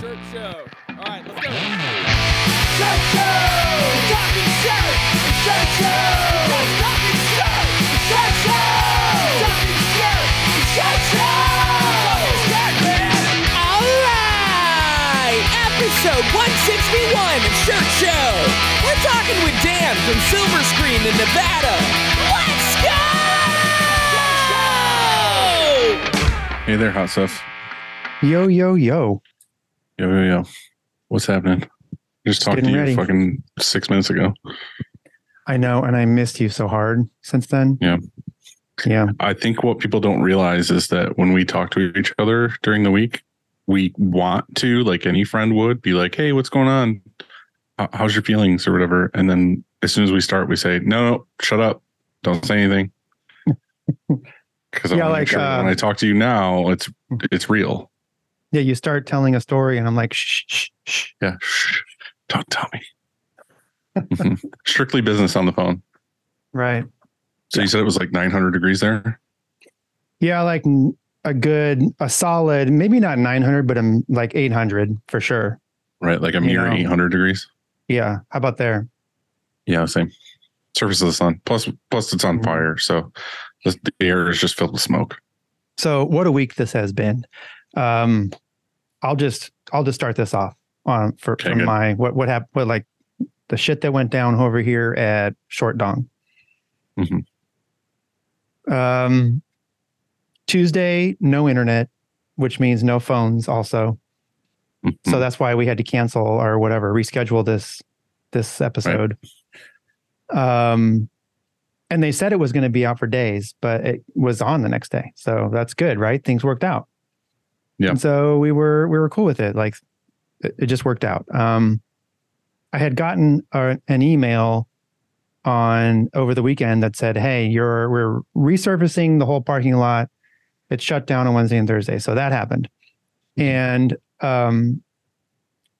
Shirt Show. All right, let's go. Shirt Show! Talking shirt! Shirt Show! Just talking shirt! Shirt Show! Talking shirt! Shirt Show! Shirt, man! All right, episode 161 of Shirt Show. We're talking with Dan from Silver Screen in Nevada. Let's go! Hey there, hot stuff. Yo, yo, yo. Yo, yo, yo. What's happening? I Just talked to you ready. fucking six minutes ago. I know, and I missed you so hard since then. Yeah. Yeah. I think what people don't realize is that when we talk to each other during the week, we want to, like any friend would, be like, "Hey, what's going on? How's your feelings or whatever?" And then as soon as we start, we say, "No, no, shut up, don't say anything." Because Yeah, like sure uh, when I talk to you now, it's it's real. Yeah. You start telling a story, and I'm like, shh, shh, shh. Yeah, shh, don't tell me. Strictly business on the phone. Right. So you said it was like 900 degrees there. Yeah. Like a good, a solid, maybe not 900, but I'm like 800 for sure. Right, like a You mere know. 800 degrees. Yeah. How about there? Yeah, same. Surface of the sun. Plus, plus it's on Mhm. fire, so the, the air is just filled with smoke. So, what a week this has been. Um, I'll just, I'll just start this off on for Okay, from my what what happened, what like the shit that went down over here at Short Dong. Mhm. Um, Tuesday, no internet, which means no phones. Also, Mhm. so that's why we had to cancel or whatever, reschedule this this episode. Um, and they said it was going to be out for days, but it was on the next day, so that's good, right? Things worked out. Yeah. And so we were we were cool with it. Like it, it just worked out. Um, I had gotten a, an email on over the weekend that said, "Hey, you're we're resurfacing the whole parking lot. It's shut down on Wednesday and Thursday." So that happened, and um,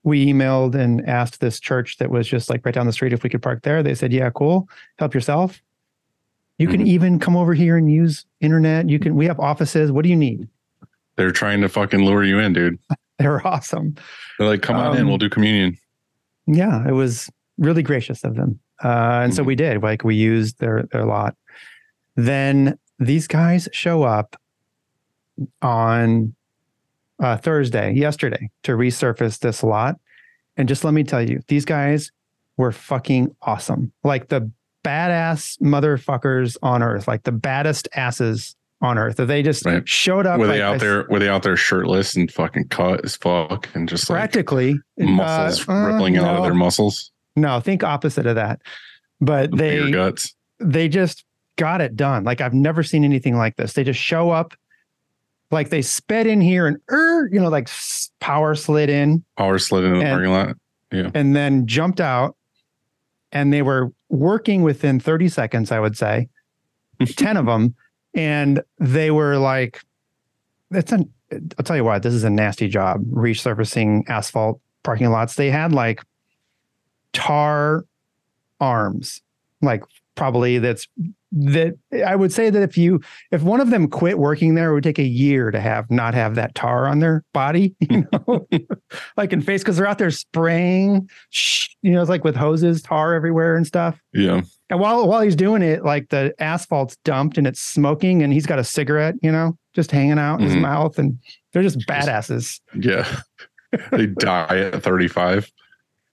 we emailed and asked this church that was just like right down the street if we could park there. They said, "Yeah, cool. Help yourself. You can Mhm. even come over here and use internet. You can. We have offices. What do you need?" They're trying to fucking lure you in, dude. They're awesome. They're like, "Come on in, Um, we'll do communion." Yeah, it was really gracious of them. Uh, and so Mhm. we did. Like we used their their lot. Then these guys show up on uh, Thursday, yesterday, to resurface this lot. And just let me tell you, these guys were fucking awesome. Like the badass motherfuckers on earth, like the baddest asses on earth. They just Right. showed up. Were like, they out there? Were they out there shirtless and fucking cut as fuck and just like Practically muscles uh, uh, rippling out of their muscles, No, think opposite of that. But bigger they guts? they just got it done. Like I've never seen anything like this. They just show up, like they sped in here and er, you know, like power slid in Power slid in the parking lot. Yeah, and then jumped out, and they were working within thirty seconds. I would say, ten of them, and they were like, "It's an." I'll tell you what, this is a nasty job resurfacing asphalt parking lots. They had like tar arms, like probably that's that I would say that if you if one of them quit working there, it would take a year to have not have that tar on their body, you know, like in face because they're out there spraying, you know, it's like with hoses, tar everywhere and stuff. Yeah, And while while he's doing it, like the asphalt's dumped and it's smoking, and he's got a cigarette, you know, just hanging out in his Mhm. mouth, and they're just badasses. yeah. they die at 35.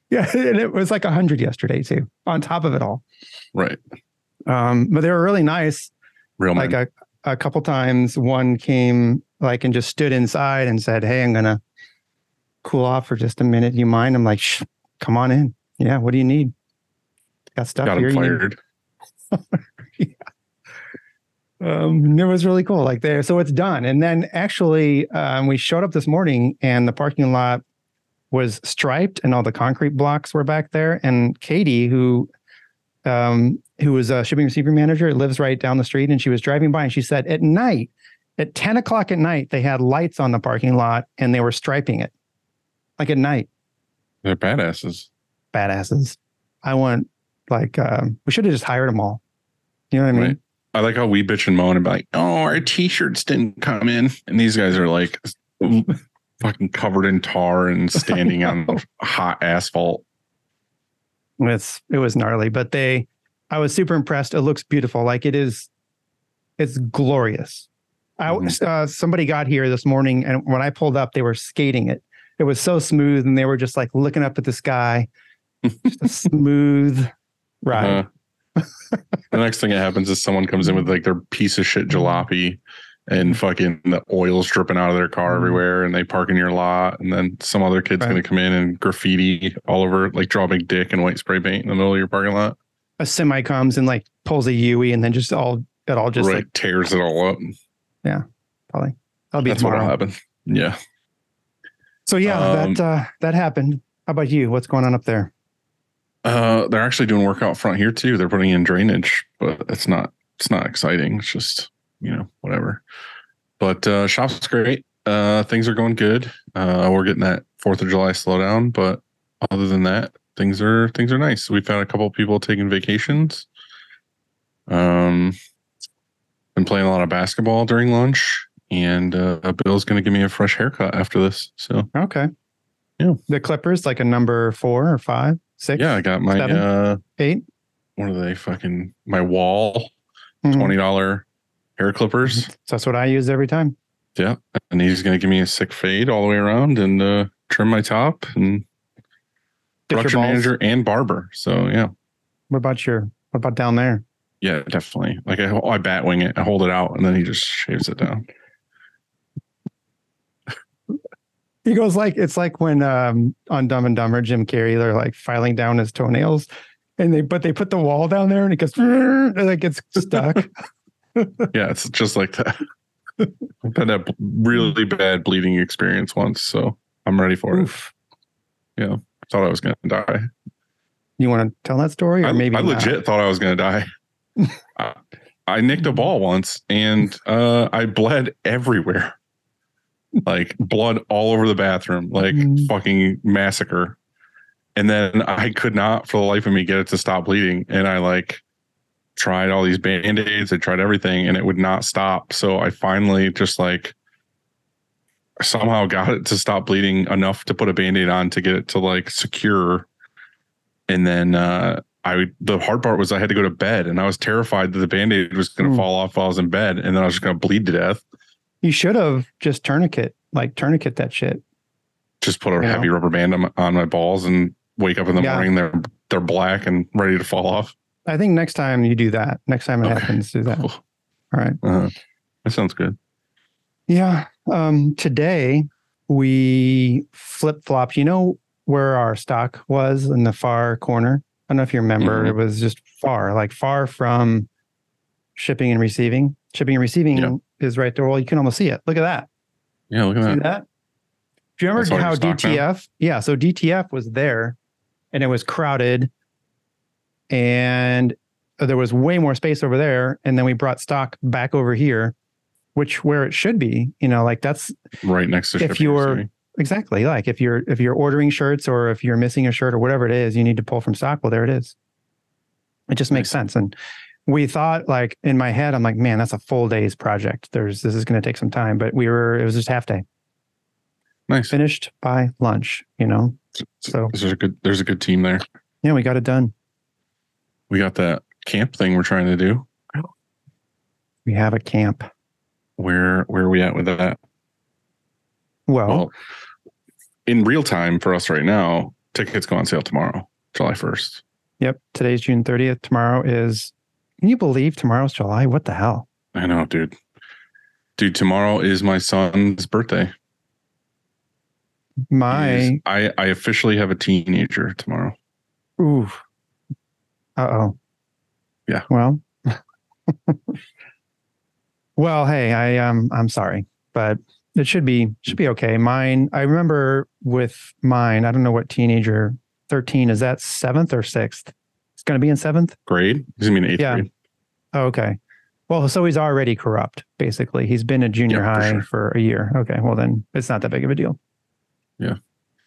Yeah, and it was like hundred yesterday too. On top of it all, Right. Um, but they were really nice. Real like a, a couple times one came like and just stood inside and said hey i'm gonna cool off for just a minute. You mind? I'm like Shh, come on in. Yeah what do you need? Got stuff Got here him you need- fired. um it was really cool like there so it's done. And then actually um, we showed up this morning and the parking lot was striped and all the concrete blocks were back there. And katie who um who was a shipping receiver manager lives right down the street and she was driving by and she said at night at 10 o'clock at night they had lights on the parking lot and they were striping it. Like at night. They're badasses. badasses. I want like um we should have just hired them all. You know what i mean? Right. I like how we bitch and moan and be like, "Oh, our t-shirts didn't come in," and these guys are like, fucking covered in tar and standing on hot asphalt. It's it was gnarly, but they I was super impressed. It looks beautiful. Like it is it's glorious. I Mhm. uh, somebody got here this morning and when I pulled up they were skating it. It was so smooth and they were just like looking up at the sky. Just a smooth ride. Uh, the next thing that happens is someone comes in with like their piece of shit jalopy and fucking the oil's dripping out of their car Mhm. everywhere and they park in your lot and then some other kid's Right. gonna come in and graffiti all over like draw a big dick and white spray paint in the middle of your parking lot. A semi comes and like pulls a Yui and then just all it all just right. like tears it all up. Yeah probably that'll be That's what'll happen. Yeah. So yeah, Um, that uh that happened. How about you? What's going on up there? Uh, they're actually doing work out front here too. They're putting in drainage, but it's not it's not exciting. It's just you know whatever. But uh, shop's great. Uh, things are going good. Uh, we're getting that Fourth of July slowdown, but other than that, things are things are nice. We've had a couple of people taking vacations. Um, been playing a lot of basketball during lunch, and uh, Bill's going to give me a fresh haircut after this. So Okay. Yeah. The Clippers, like a number four or five, six, yeah, I got my Seven? uh, eight. what are they fucking my wall Mhm. twenty dollar hair clippers. That's what I use every time. Yeah, and he's gonna give me a sick fade all the way around and uh, trim my top and Dip production manager and barber. So yeah, What about your? What about down there? yeah, definitely. Like I, I bat wing it, I hold it out, and then he just shaves it down. He goes like it's like when um on Dumb and Dumber, Jim Carrey, they're like filing down his toenails, and they but they put the wall down there and it goes and it gets stuck. Yeah, it's just like that. I've had a really bad bleeding experience once, so I'm ready for it. Yeah, I thought I was gonna die. You want to tell that story, or I, maybe I not? legit thought I was gonna die. I, I nicked a ball once and uh, I bled everywhere. Like blood all over the bathroom, like Mm. fucking massacre. And then I could not for the life of me get it to stop bleeding. And I like tried all these band-aids, I tried everything, and it would not stop. So I finally just like somehow got it to stop bleeding enough to put a band-aid on to get it to like secure. And then uh I the hard part was I had to go to bed and I was terrified that the band-aid was gonna Hmm. fall off while I was in bed and then I was just gonna bleed to death. You should have just tourniquet, like tourniquet that shit. Just put a Yeah. heavy rubber band on my, on my balls and wake up in the Yeah. morning they're they're black and ready to fall off. I think next time you do that, next time it Okay. happens, do that. All right. Uh, that sounds good. Yeah. Um, today we flip flopped. You know where our stock was in the far corner? I don't know if you remember. Mhm. It was just far, like far from shipping and receiving. Shipping and receiving Yeah. is right there. Well, you can almost see it. Look at that. Yeah, look at See that. that? Do you That's remember how your stock now? DTF? Yeah. So DTF was there and it was crowded and there was way more space over there. And then we brought stock back over here, which where it should be, you know, like that's Right next to If you were- exactly like if you're if you're ordering shirts or if you're missing a shirt or whatever it is, you need to pull from stock. Well, there it is. It just makes sense. And we thought like in my head, I'm like, man, that's a full day's project. There's this is going to take some time, but we were it was just half day. nice. Finished by lunch, you know. So There's a good there's a good team there. yeah, we got it done. We got that camp thing we're trying to do. We have a camp. Where where are we at with that? Well, Well, in real time for us right now, tickets go on sale tomorrow, July 1st. yep. Today's June 30th. Tomorrow is. Can you believe tomorrow's July? What the hell? I know, dude. Dude, tomorrow is my son's birthday. My is- I, I officially have a teenager tomorrow. ooh. Uh oh. Yeah. Well. well, hey, I um I'm sorry, but it should be should be okay. Mine, I remember with mine, I don't know what teenager 13 is that seventh or sixth? It's gonna be in seventh? Grade? He's gonna be in eighth Yeah. grade. Oh, okay. Well, so he's already corrupt, basically. He's been a junior Yeah, for high sure. for a year. Okay. Well then it's not that big of a deal. Yeah.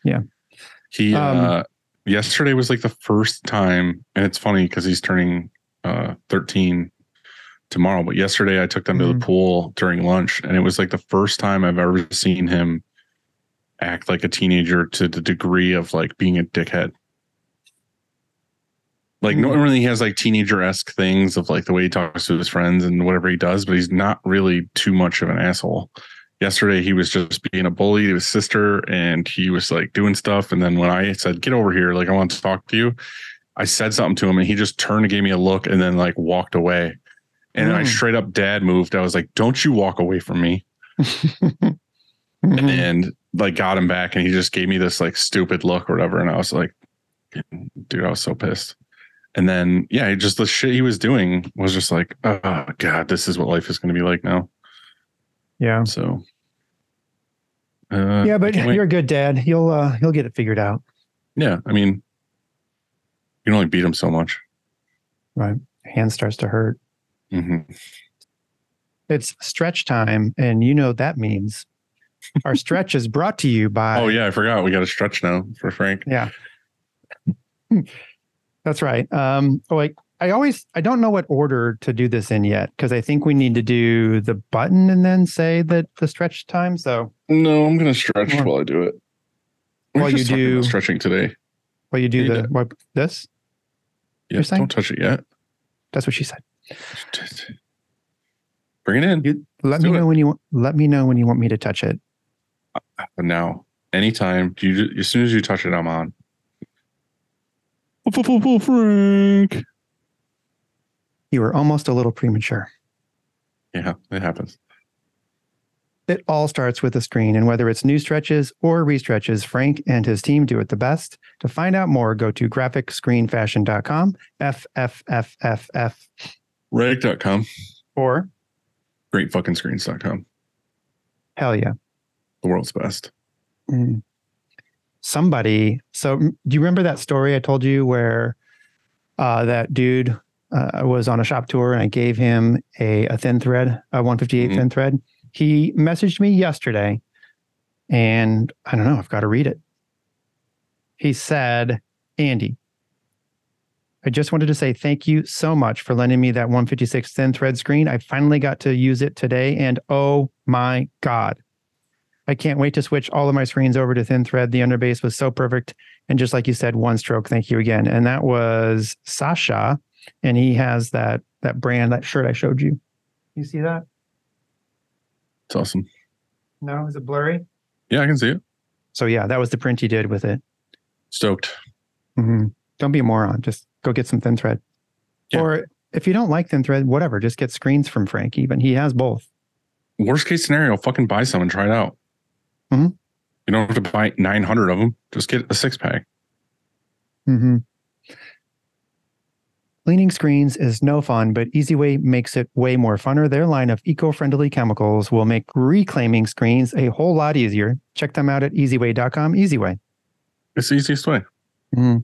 Yeah. He Um, uh yesterday was like the first time, and it's funny because he's turning uh 13 tomorrow. But yesterday I took them to Mhm. the pool during lunch, and it was like the first time I've ever seen him act like a teenager to the degree of like being a dickhead. Like Mhm. normally he has like teenager esque things of like the way he talks to his friends and whatever he does, but he's not really too much of an asshole. Yesterday he was just being a bully to his sister and he was like doing stuff. And then when I said, Get over here, like I want to talk to you, I said something to him and he just turned and gave me a look and then like walked away. And then I Mm. straight up dad moved. I was like, Don't you walk away from me Mhm. and like got him back and he just gave me this like stupid look or whatever and i was like dude i was so pissed and then yeah just the shit he was doing was just like oh god this is what life is going to be like now yeah. so uh, Yeah, but you're a good dad. You'll uh you'll get it figured out. yeah i mean you can only beat him so much Right, Hand starts to hurt. hmm It's stretch time, and you know what that means. Our stretch is brought to you by oh yeah i forgot we got a stretch now for frank Yeah. That's right. Um, oh, like I always, I don't know what order to do this in yet because I think we need to do the button and then say that the stretch time. So no i'm gonna stretch on. while i do it We While were you do- stretching today while you do You the what this, yeah You're saying? don't touch it yet that's what she said. bring it in You let Let's me know it. when you. Let me know when you want me to touch it. But now, anytime you as soon as you touch it, I'm on. Frank. You were almost a little premature. Yeah, it happens. It all starts with a screen, and whether it's new stretches or restretches, Frank and his team do it the best. To find out more, go to graphicscreenfashion.com, F F F F F, Rag.com, or greatfuckingscreens.com, hell yeah. the world's best. Mm. Somebody. So, do you remember that story I told you where uh, that dude uh, was on a shop tour and I gave him a, a thin thread, a 158 Mhm. thin thread? He messaged me yesterday and I don't know, I've got to read it. He said, Andy, I just wanted to say thank you so much for lending me that 156 thin thread screen. I finally got to use it today and oh my God. I can't wait to switch all of my screens over to thin thread. The underbase was so perfect. And just like you said, one stroke. Thank you again. And that was Sasha. And he has that that brand, that shirt I showed you. You see that? It's awesome. No, is it blurry? Yeah, I can see it. So yeah, that was the print he did with it. Stoked. Mhm. Don't be a moron. Just go get some thin thread. Yeah. Or if you don't like thin thread, whatever, just get screens from Frank. Even he has both. Worst case scenario, fucking buy some and try it out. Mhm. You don't have to buy 900 of them. Just get a six pack. Mm-hmm. Cleaning screens is no fun, but EasyWay makes it way more funner. Their line of eco-friendly chemicals will make reclaiming screens a whole lot easier. Check them out at easyway.com. EasyWay. It's the easiest way. Mm-hmm.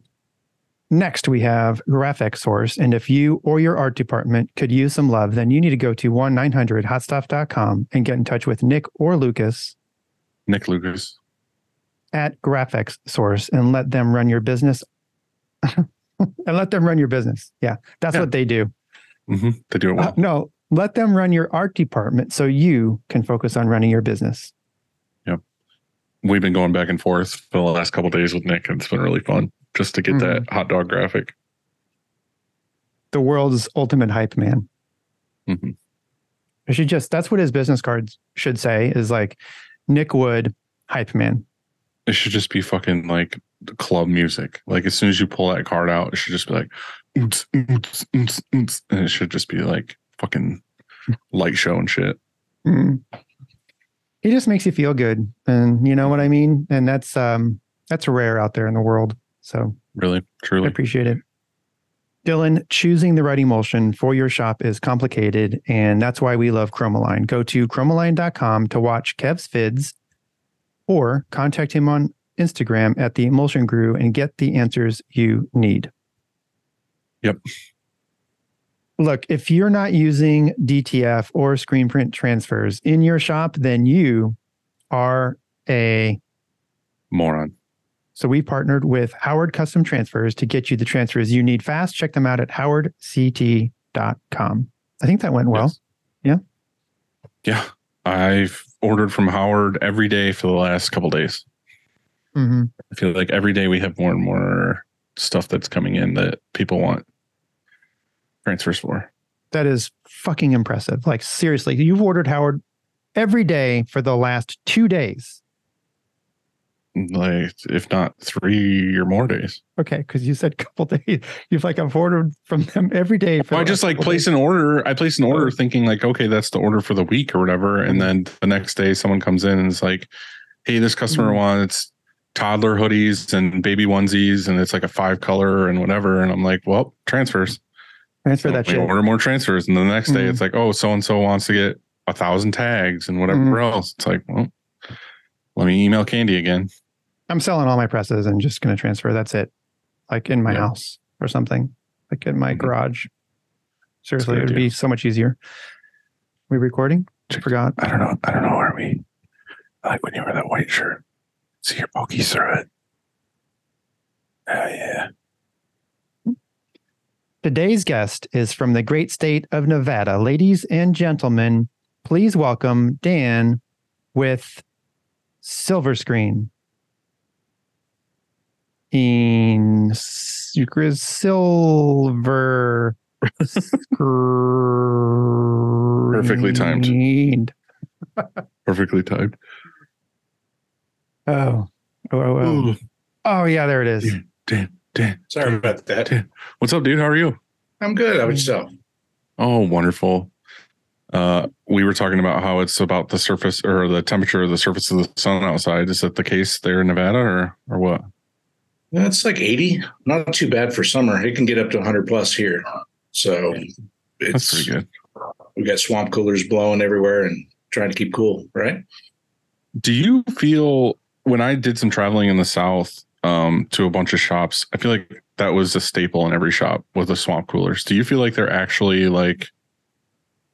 Next, we have Graphic Source. And if you or your art department could use some love, then you need to go to 1-900-HOTStuff.com and get in touch with Nick or Lucas Nick Lucas. at Graphics Source and let them run your business. and let them run your business. Yeah, that's Yeah. what they do. hmm They do it well. Uh, no, let them run your art department so you can focus on running your business. Yep. We've been going back and forth for the last couple days with Nick, and it's been really fun just to get Mhm. that hot dog graphic. The world's ultimate hype man. Mhm. I should just, that's what his business cards should say is like Nick Wood, hype man. It should just be fucking like club music. Like as soon as you pull that card out, it should just be like, and it should just be like fucking light show and shit. Mm. He just makes you feel good. And you know what I mean? And that's, um, that's rare out there in the world. So Really, truly, I appreciate it. Dylan, choosing the right emulsion for your shop is complicated, and that's why we love Chromaline. Go to chromaline.com to watch Kev's vids or contact him on Instagram at the Emulsion Guru and get the answers you need. Yep. Look, if you're not using DTF or screen print transfers in your shop, then you are a Moron. so we partnered with Howard Custom Transfers to get you the transfers you need fast. Check them out at howardct.com. I think that went well. Yes. Yeah. I've ordered from Howard every day for the last couple days. Hmm I feel like every day we have more and more stuff that's coming in that people want transfers for. That is fucking impressive. Like seriously, you've ordered Howard every day for the last two days. Like, if not three or more days. Okay, because you said couple days. You've like I've ordered from them every day. For Well, I just like place days. an order. I place an order thinking like, okay, that's the order for the week or whatever. And then the next day someone comes in and is like, hey, this customer Mhm. wants toddler hoodies and baby onesies and it's like a five color and whatever. And I'm like, well, transfers. transfer So that shit. order more transfers. And the next day Mhm. it's like, oh, so and so wants to get a thousand tags and whatever Mhm. else. It's like, well, let me email Candy again. I'm selling all my presses and just going to transfer. That's it. Like in my Yeah. house or something, like in my Mhm. garage. Seriously, it would be so much easier. We recording? I forgot. I don't know. I don't know where we. I like when you wear that white shirt. See your pokies through it. Oh yeah. Today's guest is from the great state of Nevada. Ladies and gentlemen, please welcome Dan with Silver Screen. In silver Perfectly timed. Perfectly timed. Oh. Oh, oh, oh. Oh, yeah, there it is. Yeah. Dan, Dan, Sorry about that. Dan. What's up, dude? How are you? I'm good. How about yourself? Oh, wonderful. Uh, we were talking about how it's about the surface or the temperature of the surface of the sun outside. Is that the case there in Nevada or or what? Yeah, it's like 80. Not too bad for summer. It can get up to 100 plus here. So That's pretty good. we got swamp coolers blowing everywhere and trying to keep cool, right? Do you feel when I did some traveling in the South um, to a bunch of shops, I feel like that was a staple in every shop with the swamp coolers. Do you feel like they're actually like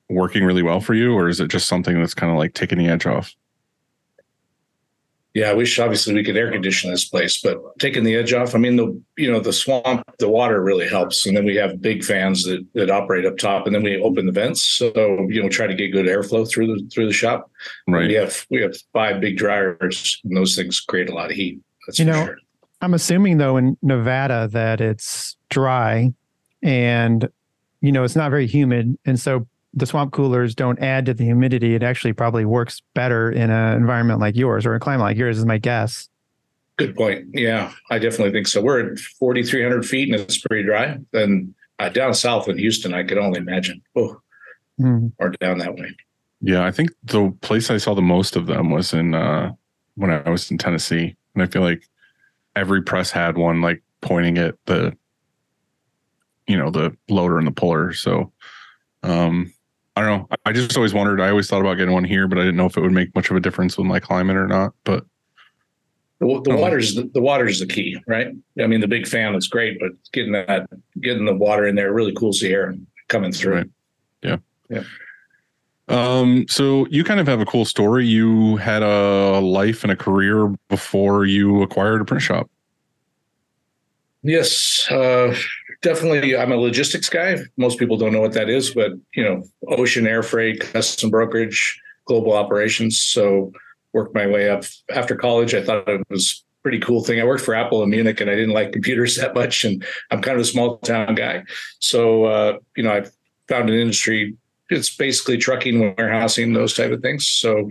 working really well for you, or is it just something that's kind of like taking the edge off? Yeah, I wish obviously we could air condition this place, but taking the edge off. I mean, the you know the swamp, the water really helps, and then we have big fans that that operate up top, and then we open the vents, so you know try to get good airflow through the through the shop. Right. We have we have five big dryers, and those things create a lot of heat. That's You know, sure. I'm assuming though in Nevada that it's dry and you know it's not very humid and so the swamp coolers don't add to the humidity. It actually probably works better in an environment like yours or a climate like yours is my guess. Good point. Yeah, I definitely think so. We're at 4,300 feet and it's pretty dry. Then uh, down south in Houston, I could only imagine. Oh, Hmm. or down that way. Yeah, I think the place I saw the most of them was in uh, when I was in Tennessee, and I feel like every press had one like pointing at the, you know, the loader and the puller. So, um, I don't know. I just always wondered. I always thought about getting one here, but I didn't know if it would make much of a difference with my climate or not. But The, the Oh. water's the, the water's the key, right? I mean, the big fan is great, but getting that getting the water in there really cools the air coming through. Right. Yeah. Yeah. Um, so you kind of have a cool story. You had a life and a career before you acquired a print shop. Yes, uh, definitely. I'm a logistics guy. Most people don't know what that is, but you know, ocean air freight, custom brokerage, global operations. So worked my way up after college. I thought it was pretty cool thing. I worked for Apple in Munich and I didn't like computers that much. And I'm kind of a small town guy. So, uh, you know, I found an industry. It's basically trucking, warehousing, those type of things. So,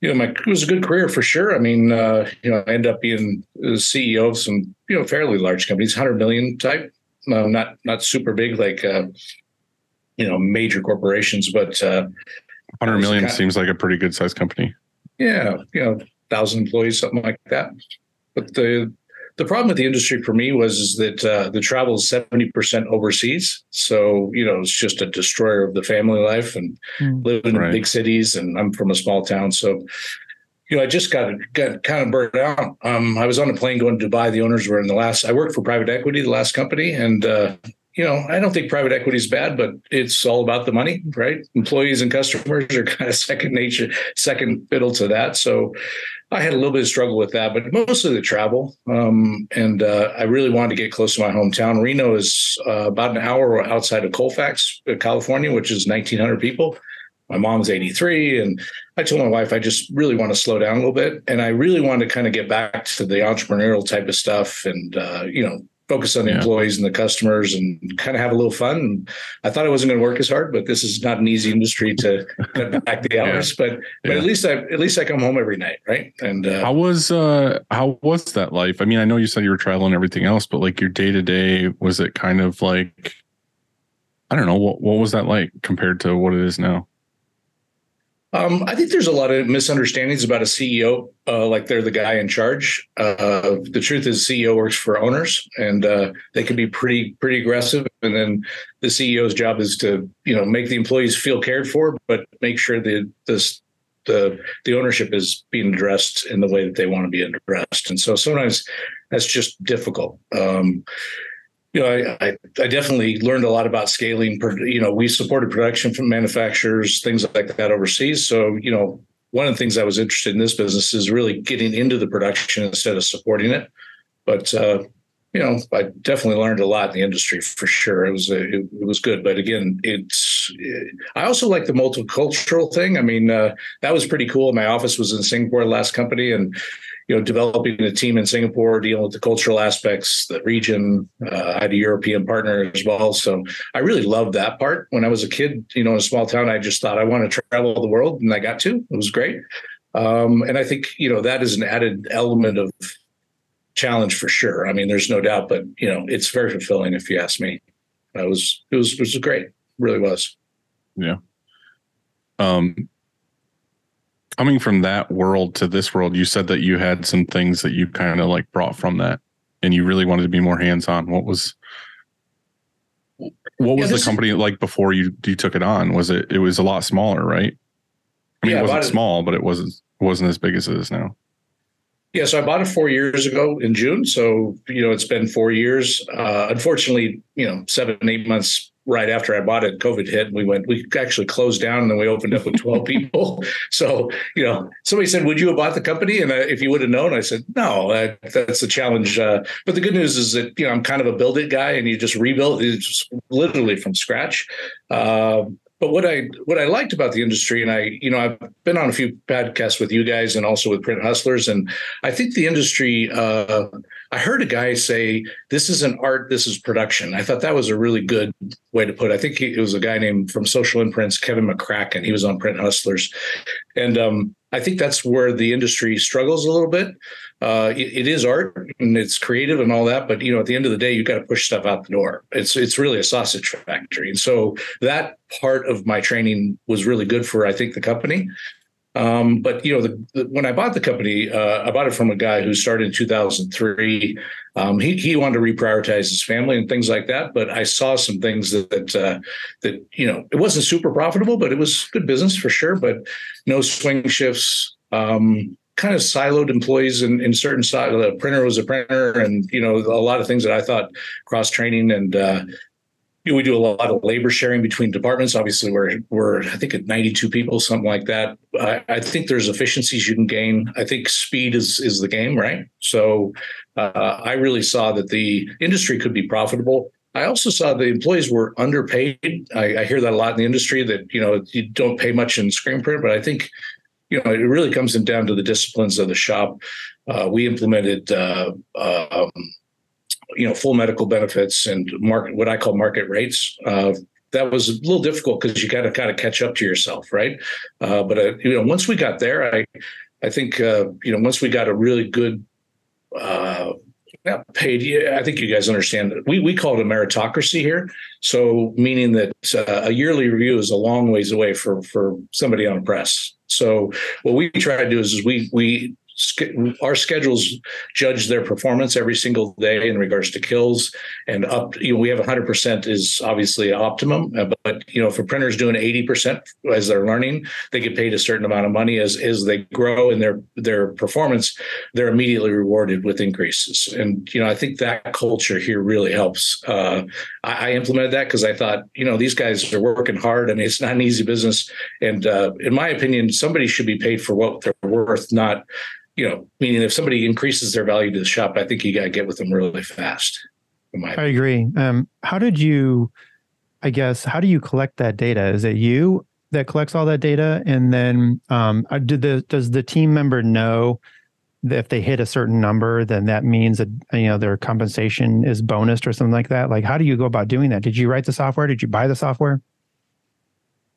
you know, my it was a good career for sure. I mean, uh, you know, I ended up being the CEO of some, you know, fairly large companies, hundred million type, uh, not not super big like, uh, you know, major corporations, but uh, Hundred was million kind of- seems like a pretty good sized company. yeah, you know, thousand employees, something like that. But the the problem with the industry for me was is that uh, the travel is seventy percent overseas. So you know, it's just a destroyer of the family life and Hmm. living Right. in big cities. And I'm from a small town, so you know, I just got got kind of burnt out. Um, I was on a plane going to Dubai. The owners were in the last. I worked for private equity, the last company, and uh, you know, I don't think private equity is bad, but it's all about the money, right? Employees and customers are kind of second nature, second fiddle to that. So I had a little bit of struggle with that, but mostly the travel. Um, and uh, I really wanted to get close to my hometown. Reno is uh, about an hour outside of Colfax, uh, California, which is 1,900 people. My mom's 83 and i told my wife i just really want to slow down a little bit and i really want to kind of get back to the entrepreneurial type of stuff and uh, you know focus on the Yeah. employees and the customers and kind of have a little fun and i thought i wasn't going to work as hard but this is not an easy industry to cut back the hours but but Yeah. at least i at least i come home every night right and uh, How was uh how was that life? I mean, I know you said you were traveling everything else, but like your day to day, was it kind of like I don't know, what what was that like compared to what it is now? Um, I think there's a lot of misunderstandings about a CEO, uh, like they're the guy in charge. Uh, the truth is, CEO works for owners, and uh, they can be pretty pretty aggressive. And then the CEO's job is to you know make the employees feel cared for, but make sure that this the the ownership is being addressed in the way that they want to be addressed. And so sometimes that's just difficult. Um, you know, I, I, definitely learned a lot about scaling. You know, we supported production from manufacturers, things like that overseas. So, you know, one of the things I was interested in this business is really getting into the production instead of supporting it. But uh, you know, I definitely learned a lot in the industry for sure. It was a, it, it was good, but again, it's. I also like the multicultural thing. I mean, uh, that was pretty cool. My office was in Singapore, last company, and you know, developing a team in Singapore, dealing with the cultural aspects, the region. Uh, I had a European partner as well, so I really loved that part. When I was a kid, you know, in a small town, I just thought I want to travel the world, and I got to. It was great, um, and I think you know that is an added element of challenge for sure. I mean, there's no doubt, but you know, it's very fulfilling if you ask me. It was it was it was great, it really was. Yeah. Um coming from that world to this world, you said that you had some things that you kind of like brought from that and you really wanted to be more hands-on. What was what was this- the company like before you you took it on? Was it it was a lot smaller, right? I mean, Yeah, it wasn't it- small, but it wasn't wasn't as big as it is now. Yeah, so I bought it four years ago in June. So you know, it's been four years. Uh, unfortunately, you know, seven eight months right after I bought it, COVID hit. And we went. We actually closed down, and then we opened up with twelve people. So you know, somebody said, "Would you have bought the company?" And uh, if you would have known, I said, "No, that, that's a challenge." Uh, but the good news is that you know I'm kind of a build it guy, and you just rebuild it just literally from scratch. Um, but what I what I liked about the industry, and I you know I've been on a few podcasts with you guys and also with Print Hustlers, and I think the industry. Uh, I heard a guy say, "This is an art. This is production." I thought that was a really good way to put. it. I think he, it was a guy named from Social Imprints, Kevin McCracken. He was on Print Hustlers, and um, I think that's where the industry struggles a little bit. Uh, it, it is art and it's creative and all that, but you know, at the end of the day, you've got to push stuff out the door. It's it's really a sausage factory, and so that part of my training was really good for I think the company. Um, but you know, the, the, when I bought the company, uh, I bought it from a guy who started in 2003. Um, he he wanted to reprioritize his family and things like that. But I saw some things that that, uh, that you know it wasn't super profitable, but it was good business for sure. But no swing shifts. Um, kind of siloed employees in, in certain side. The printer was a printer, and you know a lot of things that I thought cross training and uh, we do a lot of labor sharing between departments. Obviously, we're we're I think at 92 people, something like that. I, I think there's efficiencies you can gain. I think speed is is the game, right? So uh, I really saw that the industry could be profitable. I also saw the employees were underpaid. I, I hear that a lot in the industry that you know you don't pay much in screen print, but I think you know it really comes down to the disciplines of the shop. Uh, we implemented. Uh, um, you know full medical benefits and market what I call market rates. Uh, that was a little difficult because you got to kind of catch up to yourself, right? Uh, but uh, you know once we got there, I I think uh, you know once we got a really good. Not paid. Yeah, I think you guys understand that we we call it a meritocracy here. So meaning that uh, a yearly review is a long ways away for for somebody on a press. So what we try to do is, is we we our schedules judge their performance every single day in regards to kills and up you know we have 100% is obviously optimum uh, but you know if a printer's doing 80% as they're learning they get paid a certain amount of money. As as they grow in their their performance they're immediately rewarded with increases. And you know i think that culture here really helps uh, I, I, implemented that because i thought you know these guys are working hard and it's not an easy business. And uh, in my opinion somebody should be paid for what they're worth not you know, meaning if somebody increases their value to the shop, I think you got to get with them really fast. I agree. Um, how did you, I guess, how do you collect that data? Is it you that collects all that data, and then um, uh, did the does the team member know that if they hit a certain number, then that means that you know their compensation is bonused or something like that? Like, how do you go about doing that? Did you write the software? Did you buy the software?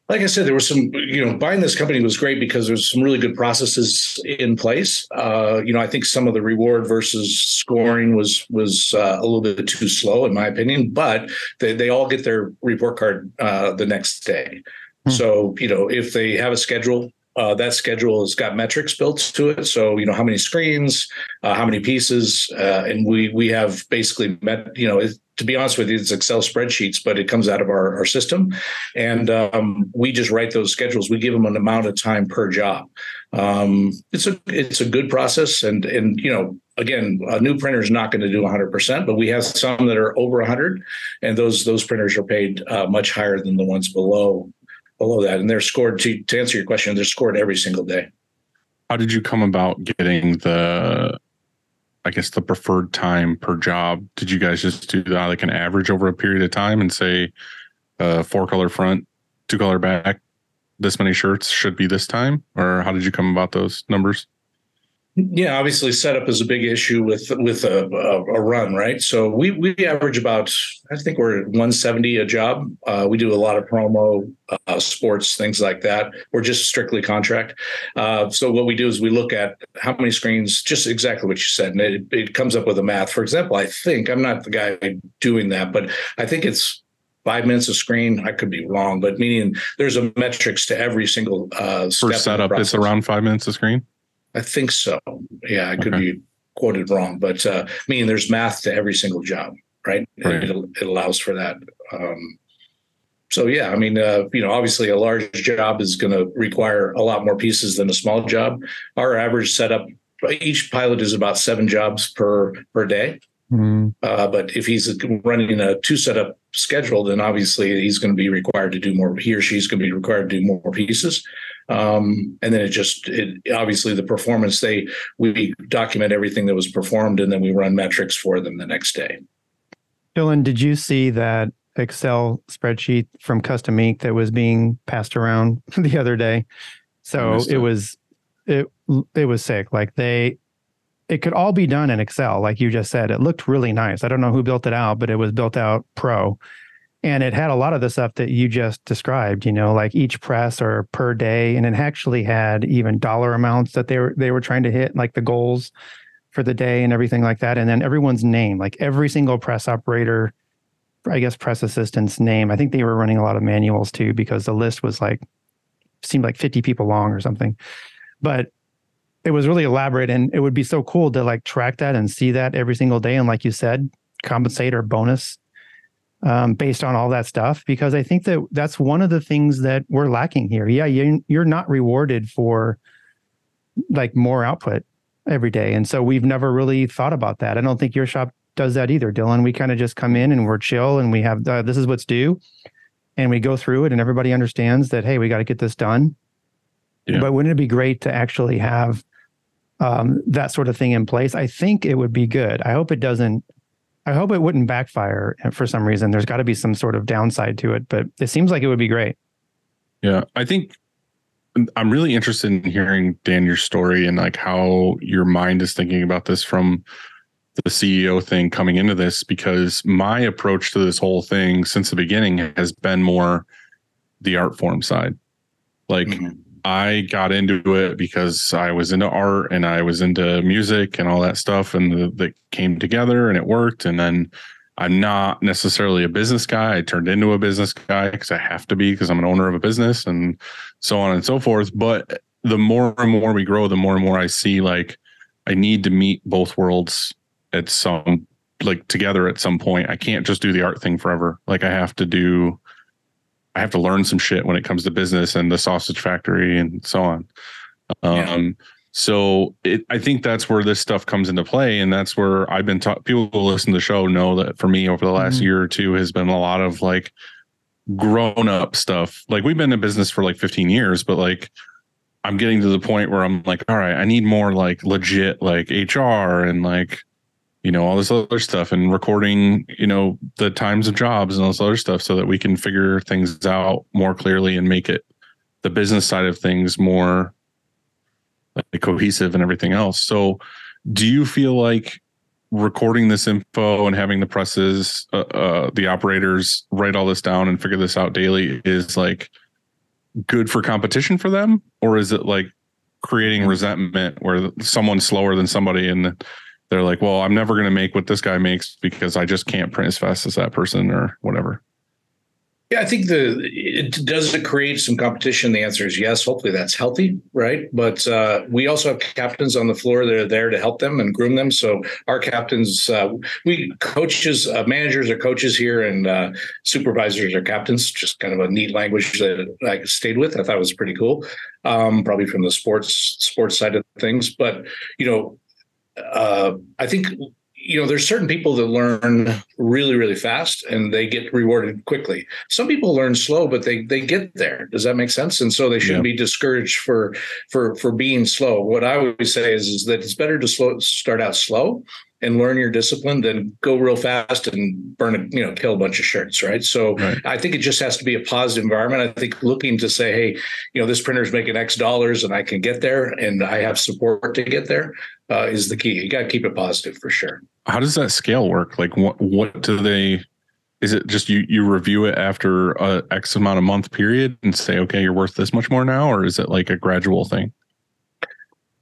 Like I said, there was some, you know, buying this company was great because there's some really good processes in place. Uh, you know, I think some of the reward versus scoring was was uh, a little bit too slow, in my opinion. But they they all get their report card uh, the next day. Hmm. So you know, if they have a schedule. Uh, that schedule has got metrics built to it, so you know how many screens, uh, how many pieces, uh, and we we have basically met. You know, it, to be honest with you, it's Excel spreadsheets, but it comes out of our, our system. And um, we just write those schedules. We give them an amount of time per job. Um, it's a it's a good process. And and you know, again, a new printer is not going to do 100%, but we have some that are over 100, and those those printers are paid uh, much higher than the ones below below that. And they're scored to to answer your question, they're scored every single day. How did you come about getting the I guess the preferred time per job. Did you guys just do that like an average over a period of time and say uh, four color front, two color back, this many shirts should be this time? Or how did you come about those numbers? Yeah, obviously setup is a big issue with with a, a, a, run, right? So we we average about I think we're at 170 a job. Uh, we do a lot of promo, uh, sports, things like that. We're just strictly contract. Uh, so what we do is we look at how many screens, just exactly what you said, and it, it comes up with a math. For example, I think I'm not the guy doing that, but I think it's five minutes a screen. I could be wrong, but meaning there's a metrics to every single uh, For setup. It's around five minutes a screen. I think so. Yeah, I could okay. be quoted wrong, but uh, mean, there's math to every single job, right? right. It, it, allows for that. Um, so yeah, I mean, uh, you know, obviously a large job is going to require a lot more pieces than a small job. Our average setup, each pilot is about seven jobs per per day. Mm-hmm. Uh, but if he's running a two setup schedule, then obviously he's going to be required to do more. He or she's going to be required to do more pieces. Um, and then it just it, obviously the performance they we document everything that was performed and then we run metrics for them the next day. Dylan, did you see that Excel spreadsheet from Custom Ink that was being passed around the other day? So it was it it was sick. Like they it could all be done in Excel, like you just said. It looked really nice. I don't know who built it out, but it was built out pro and it had a lot of the stuff that you just described you know like each press or per day. And it actually had even dollar amounts that they were they were trying to hit like the goals for the day and everything like that. And then everyone's name like every single press operator i guess press assistant's name i think they were running a lot of manuals too because the list was like seemed like 50 people long or something. But it was really elaborate and it would be so cool to like track that and see that every single day. And like you said compensate or bonus um, based on all that stuff because I think that that's one of the things that we're lacking here. Yeah, you, you're not rewarded for like more output every day, and so we've never really thought about that. I don't think your shop does that either, Dylan. We kind of just come in and we're chill, and we have uh, this is what's due, and we go through it, and everybody understands that hey, we got to get this done. Yeah. But wouldn't it be great to actually have um, that sort of thing in place? I think it would be good. I hope it doesn't I hope it wouldn't backfire for some reason. There's got to be some sort of downside to it, but it seems like it would be great. Yeah, I think I'm really interested in hearing Dan your story and like how your mind is thinking about this from the CEO thing coming into this because my approach to this whole thing since the beginning has been more the art form side. Like mm-hmm. I got into it because I was into art and I was into music and all that stuff, and that came together and it worked. And then I'm not necessarily a business guy. I turned into a business guy because I have to be because I'm an owner of a business and so on and so forth. But the more and more we grow, the more and more I see like I need to meet both worlds at some like together at some point. I can't just do the art thing forever. Like I have to do I have to learn some shit when it comes to business and the sausage factory and so on. Um, so it, I think that's where this stuff comes into play, and that's where I've been taught. People who listen to the show know that for me over the last mm-hmm. year or two has been a lot of like grown up stuff. Like we've been in business for like 15 years, but like I'm getting to the point where I'm like, all right, I need more like legit like HR and like you know all this other stuff and recording you know the times of jobs and all this other stuff so that we can figure things out more clearly and make it the business side of things more like cohesive and everything else. So, do you feel like recording this info and having the presses, uh, uh, the operators write all this down and figure this out daily is like good for competition for them, or is it like creating resentment where someone's slower than somebody and they're like, well, I'm never going to make what this guy makes because I just can't print as fast as that person or whatever. Yeah, I think the it does it create some competition. The answer is yes. Hopefully that's healthy, right? But uh, we also have captains on the floor that are there to help them and groom them. So our captains, uh, we coaches, uh, managers are coaches here, and uh, supervisors are captains. Just kind of a neat language that I stayed with. I thought it was pretty cool. Um, probably from the sports sports side of things, but you know, uh, I think you know, there's certain people that learn really, really fast and they get rewarded quickly. Some people learn slow, but they they get there. Does that make sense? And so they shouldn't yeah. be discouraged for for for being slow. What I always say is is that it's better to slow start out slow and learn your discipline than go real fast and burn a you know kill a bunch of shirts right? So right. i think it just has to be a positive environment. I think looking to say hey you know this printer's making x dollars and i can get there and i have support to get there uh, is the key. You got to keep it positive for sure. How does that scale work? Like what what do they is it just you you review it after a x amount of month period and say okay you're worth this much more now or is it like a gradual thing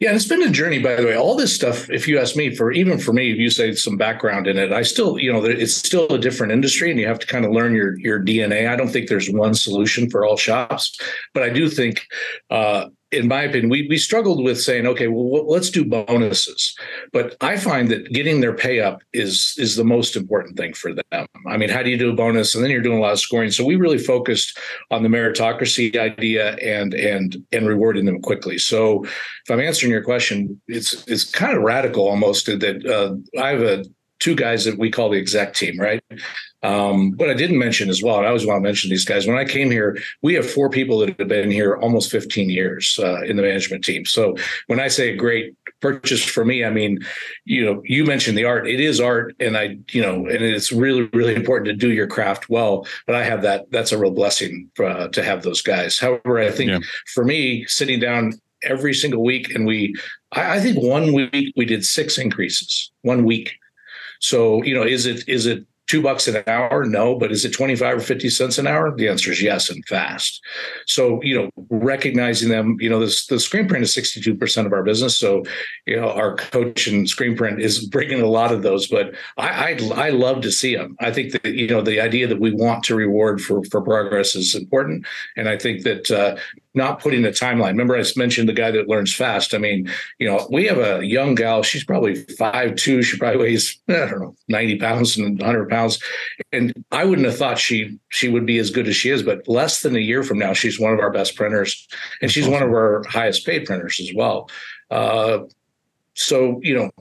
yeah, it's been a journey, by the way. All this stuff, if you ask me, for even for me, if you say some background in it, I still, you know, it's still a different industry, and you have to kind of learn your your DNA. I don't think there's one solution for all shops, but I do think uh, in my opinion, we we struggled with saying, okay, well, let's do bonuses. But I find that getting their pay up is is the most important thing for them. I mean, how do you do a bonus, and then you're doing a lot of scoring? So we really focused on the meritocracy idea and and and rewarding them quickly. So if I'm answering your question, it's it's kind of radical almost that uh, I have a two guys that we call the exec team, right? Um, what I didn't mention as well, and I always want to mention these guys. When I came here, we have four people that have been here almost 15 years uh, in the management team. So when I say a great purchase for me, I mean, you know, you mentioned the art. It is art, and I, you know, and it's really, really important to do your craft well. But I have that. That's a real blessing uh, to have those guys. However, I think yeah. for me, sitting down every single week, and we, I, I think one week we did six increases. One week. So, you know, is it is it two bucks an hour? No, but is it 25 or 50 cents an hour? The answer is yes and fast. So, you know, recognizing them, you know, this, the screen print is 62% of our business. So, you know, our coach and screen print is bringing a lot of those, but I, I, I love to see them. I think that, you know, the idea that we want to reward for, for progress is important. And I think that, uh, not putting a timeline. Remember, I mentioned the guy that learns fast. I mean, you know, we have a young gal. She's probably five two. She probably weighs I don't know ninety pounds and hundred pounds, and I wouldn't have thought she she would be as good as she is. But less than a year from now, she's one of our best printers, and she's one of our highest paid printers as well. Uh, so you know,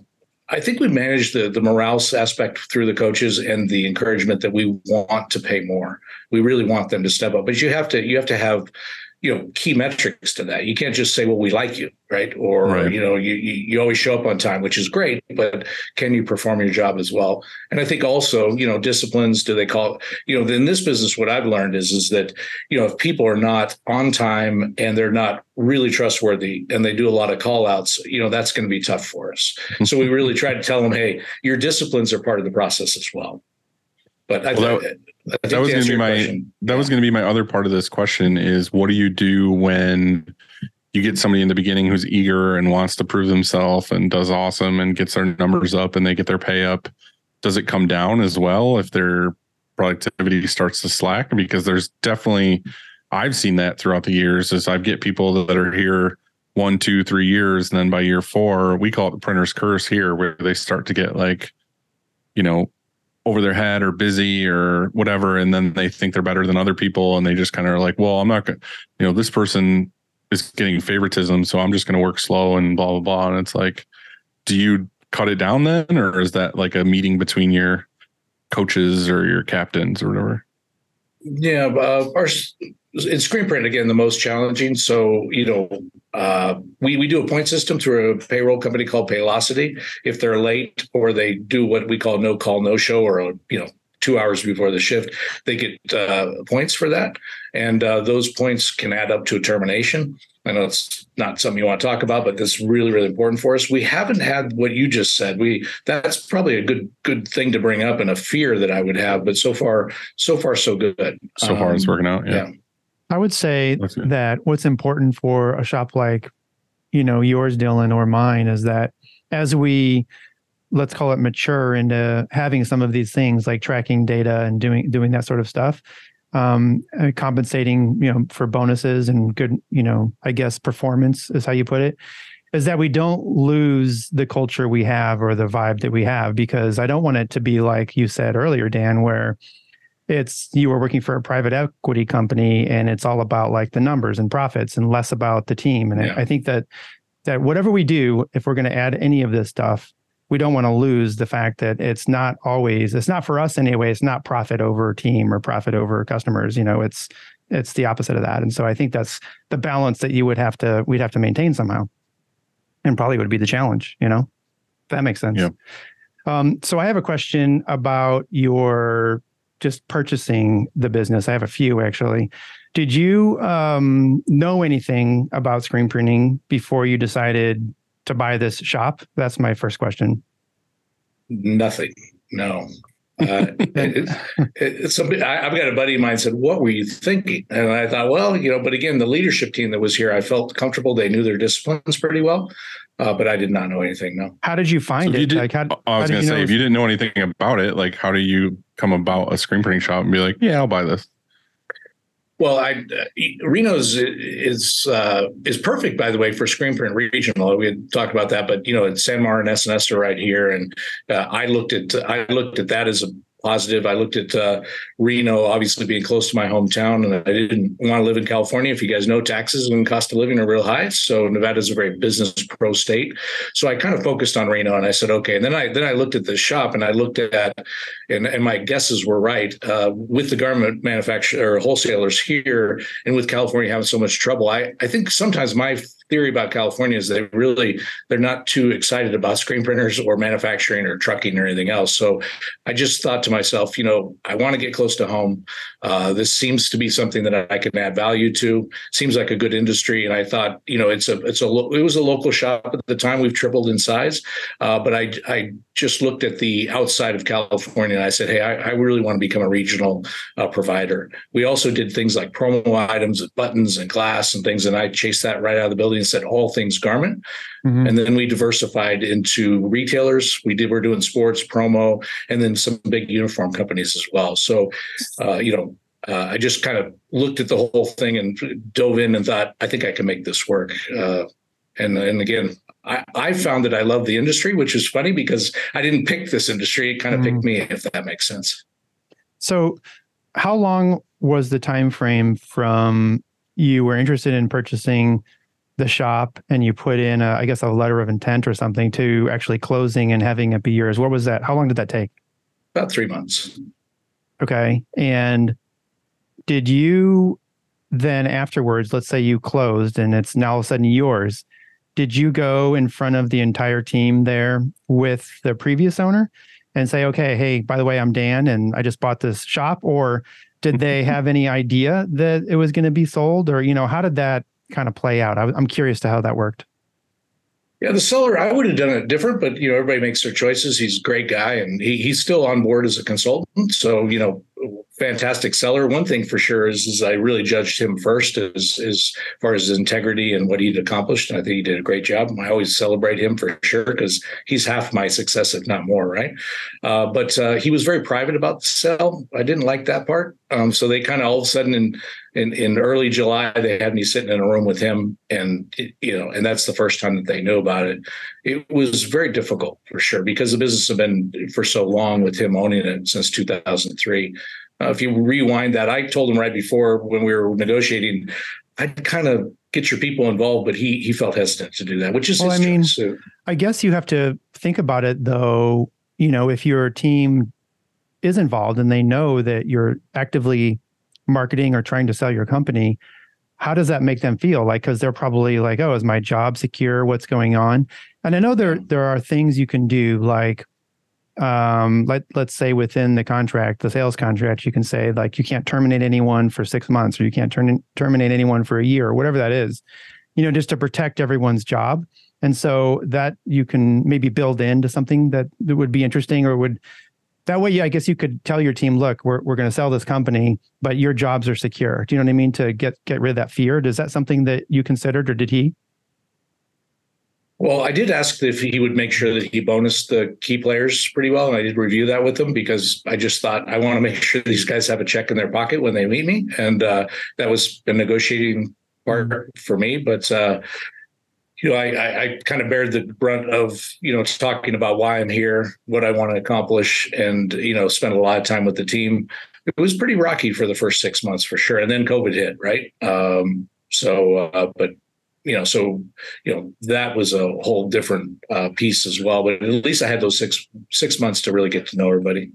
I think we managed the the morale aspect through the coaches and the encouragement that we want to pay more. We really want them to step up, but you have to you have to have you know key metrics to that. You can't just say well we like you right? Or right. you know you, you always show up on time which is great but can you perform your job as well? And i think also you know disciplines do they call it, you know in this business what i've learned is is that you know if people are not on time and they're not really trustworthy and they do a lot of call outs you know that's going to be tough for us. So we really try to tell them hey your disciplines are part of the process as well. But I, well, that, that was going to be my question. that yeah. was going to be my other part of this question is what do you do when you get somebody in the beginning who's eager and wants to prove themselves and does awesome and gets their numbers up and they get their pay up does it come down as well if their productivity starts to slack because there's definitely i've seen that throughout the years as i get people that are here one two three years and then by year four we call it the printer's curse here where they start to get like you know over their head or busy or whatever and then they think they're better than other people and they just kind of are like well i'm not gonna you know this person is getting favoritism so i'm just going to work slow and blah blah blah and it's like do you cut it down then or is that like a meeting between your coaches or your captains or whatever? Yeah uh, our in screen print again the most challenging so you know uh, we, we do a point system through a payroll company called paylocity if they're late or they do what we call no call no show or you know two hours before the shift, they get uh, points for that, and uh, those points can add up to a termination. I know it's not something you want to talk about, but that's really, really important for us. We haven't had what you just said. We that's probably a good good thing to bring up and a fear that I would have. But so far, so far, so good. So far, it's Um, working out. Yeah. yeah. I would say that what's important for a shop like, you know, yours, Dylan, or mine is that as we let's call it mature into having some of these things like tracking data and doing doing that sort of stuff, um, uh, compensating, you know, for bonuses and good, you know, I guess performance is how you put it. Is that we don't lose the culture we have or the vibe that we have because I don't want it to be like you said earlier, Dan, where it's you were working for a private equity company and it's all about like the numbers and profits and less about the team. And Yeah. I, I think that that whatever we do if we're going to add any of this stuff we don't want to lose the fact that it's not always it's not for us anyway. It's not profit over team or profit over customers you know it's it's the opposite of that. And so i think that's the balance that you would have to we'd have to maintain somehow and probably would be the challenge you know? If that makes sense. Yeah. um, so i have a question about your just purchasing the business i have a few actually did you um, know anything about screen printing before you decided to buy this shop that's my first question Nothing. No. Uh, it, it, it's something I, I've got a buddy of mine said, "What were you thinking?" And I thought, well, you know, but again, the leadership team that was here, I felt comfortable. They knew their disciplines pretty well, uh, but I did not know anything. No. how did you So find you it did- like how, I was gonna you say, know- if you didn't know anything about it, like, how do you come about a screen printing shop and be like, yeah, I'll buy this? Well, I uh, Reno's is uh, is perfect, by the way, for screen print regional. We had talked about that, but you know, SanMar and S&S are right here, and uh, I looked at I looked at that as a positive. I looked at uh, Reno, obviously being close to my hometown, and I didn't want to live in California. If you guys know, taxes and cost of living are real high, so Nevada is a very business pro state. So I kind of focused on Reno, and I said, okay. And then I then I looked at the shop, and I looked at, and and my guesses were right uh, with the garment manufacturer wholesalers here, and with California having so much trouble. I I think sometimes my theory about California is they really they're not too excited about screen printers or manufacturing or trucking or anything else. So I just thought to myself, you know, I want to get close to home. Uh, this seems to be something that I can add value to. Seems like a good industry, and I thought, you know, it's a it's a lo- it was a local shop at the time. We've tripled in size, uh, but I I just looked at the outside of California and I said, hey, I, I really want to become a regional uh, provider. We also did things like promo items, buttons, and glass and things, and I chased that right out of the building and said all things garment. Mhm. And then we diversified into retailers. We did we're doing sports promo, and then some big uniform companies as well. So, uh, you know, uh, I just kind of looked at the whole thing and dove in and thought, I think I can make this work. Uh, and and again, I, I found that I love the industry, which is funny because I didn't pick this industry; it kind of picked mm. me, if that makes sense. So, how long was the time frame from you were interested in purchasing the shop and you put in, a, I guess, a letter of intent or something to actually closing and having it be yours? What was that? How long did that take? About three months. Okay, and did you then afterwards? Let's say you closed and it's now all of a sudden yours. Did you go in front of the entire team there with the previous owner and say, okay, hey, by the way, I'm Dan and I just bought this shop? Or did they mm-hmm. have any idea that it was going to be sold? Or, you know, how did that kind of play out? I, I'm curious to how that worked. Yeah, the seller, I would have done it different, but you know, everybody makes their choices. He's a great guy and he, he's still on board as a consultant. So, you know, fantastic seller. One thing for sure is, is I really judged him first as, as far as his integrity and what he'd accomplished. And I think he did a great job. I always celebrate him for sure because he's half my success, if not more, right? Uh, but uh, he was very private about the sale. I didn't like that part. Um, so they kind of all of a sudden in, in in early July they had me sitting in a room with him, and you know, and that's the first time that they knew about it. It was very difficult for sure because the business had been for so long with him owning it since 2003. Uh, if you rewind that, I told him right before when we were negotiating, I'd kind of get your people involved, but he he felt hesitant to do that, which is Well, his I mean. So, I guess you have to think about it though, you know, if your team is involved and they know that you're actively marketing or trying to sell your company, how does that make them feel? Like cuz they're probably like, "Oh, is my job secure? What's going on?" And I know there there are things you can do like um, let let's say within the contract, the sales contract, you can say like you can't terminate anyone for six months, or you can't turn, terminate anyone for a year, or whatever that is. You know, just to protect everyone's job. And so that you can maybe build into something that, that would be interesting or would that way, yeah, I guess you could tell your team, look, we're, we're going to sell this company, but your jobs are secure. Do you know what I mean? To get, get rid of that fear. Is that something that you considered or did he? Well, I did ask if he would make sure that he bonused the key players pretty well, and I did review that with him because I just thought I want to make sure these guys have a check in their pocket when they meet me, and uh, that was a negotiating part for me. But uh, you know, I, I, kind of bear the brunt of, you know, talking about why I'm here, what I want to accomplish, and, you know, spend a lot of time with the team. It was pretty rocky for the first six months for sure. And then COVID hit, right? Um, so, uh, but, you know, so, you know, that was a whole different uh, piece as well. But at least I had those six, six months to really get to know everybody.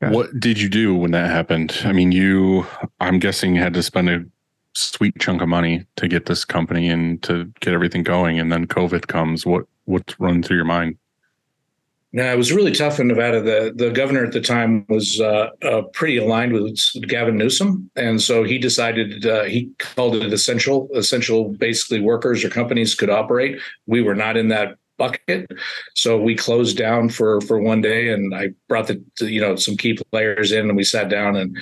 What did you do when that happened? I mean, you, I'm guessing, had to spend a sweet chunk of money to get this company and to get everything going. And then COVID comes. What what's run through your mind? Yeah, it was really tough in Nevada. The the governor at the time was uh, uh, pretty aligned with Gavin Newsom, and so he decided uh, he called it essential. Essential, basically, workers or companies could operate. We were not in that bucket. So we closed down for for one day, and I brought the you know some key players in, and we sat down, and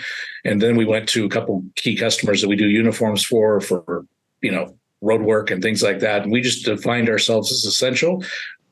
and then we went to a couple key customers that we do uniforms for for you know road work and things like that. And we just defined ourselves as essential.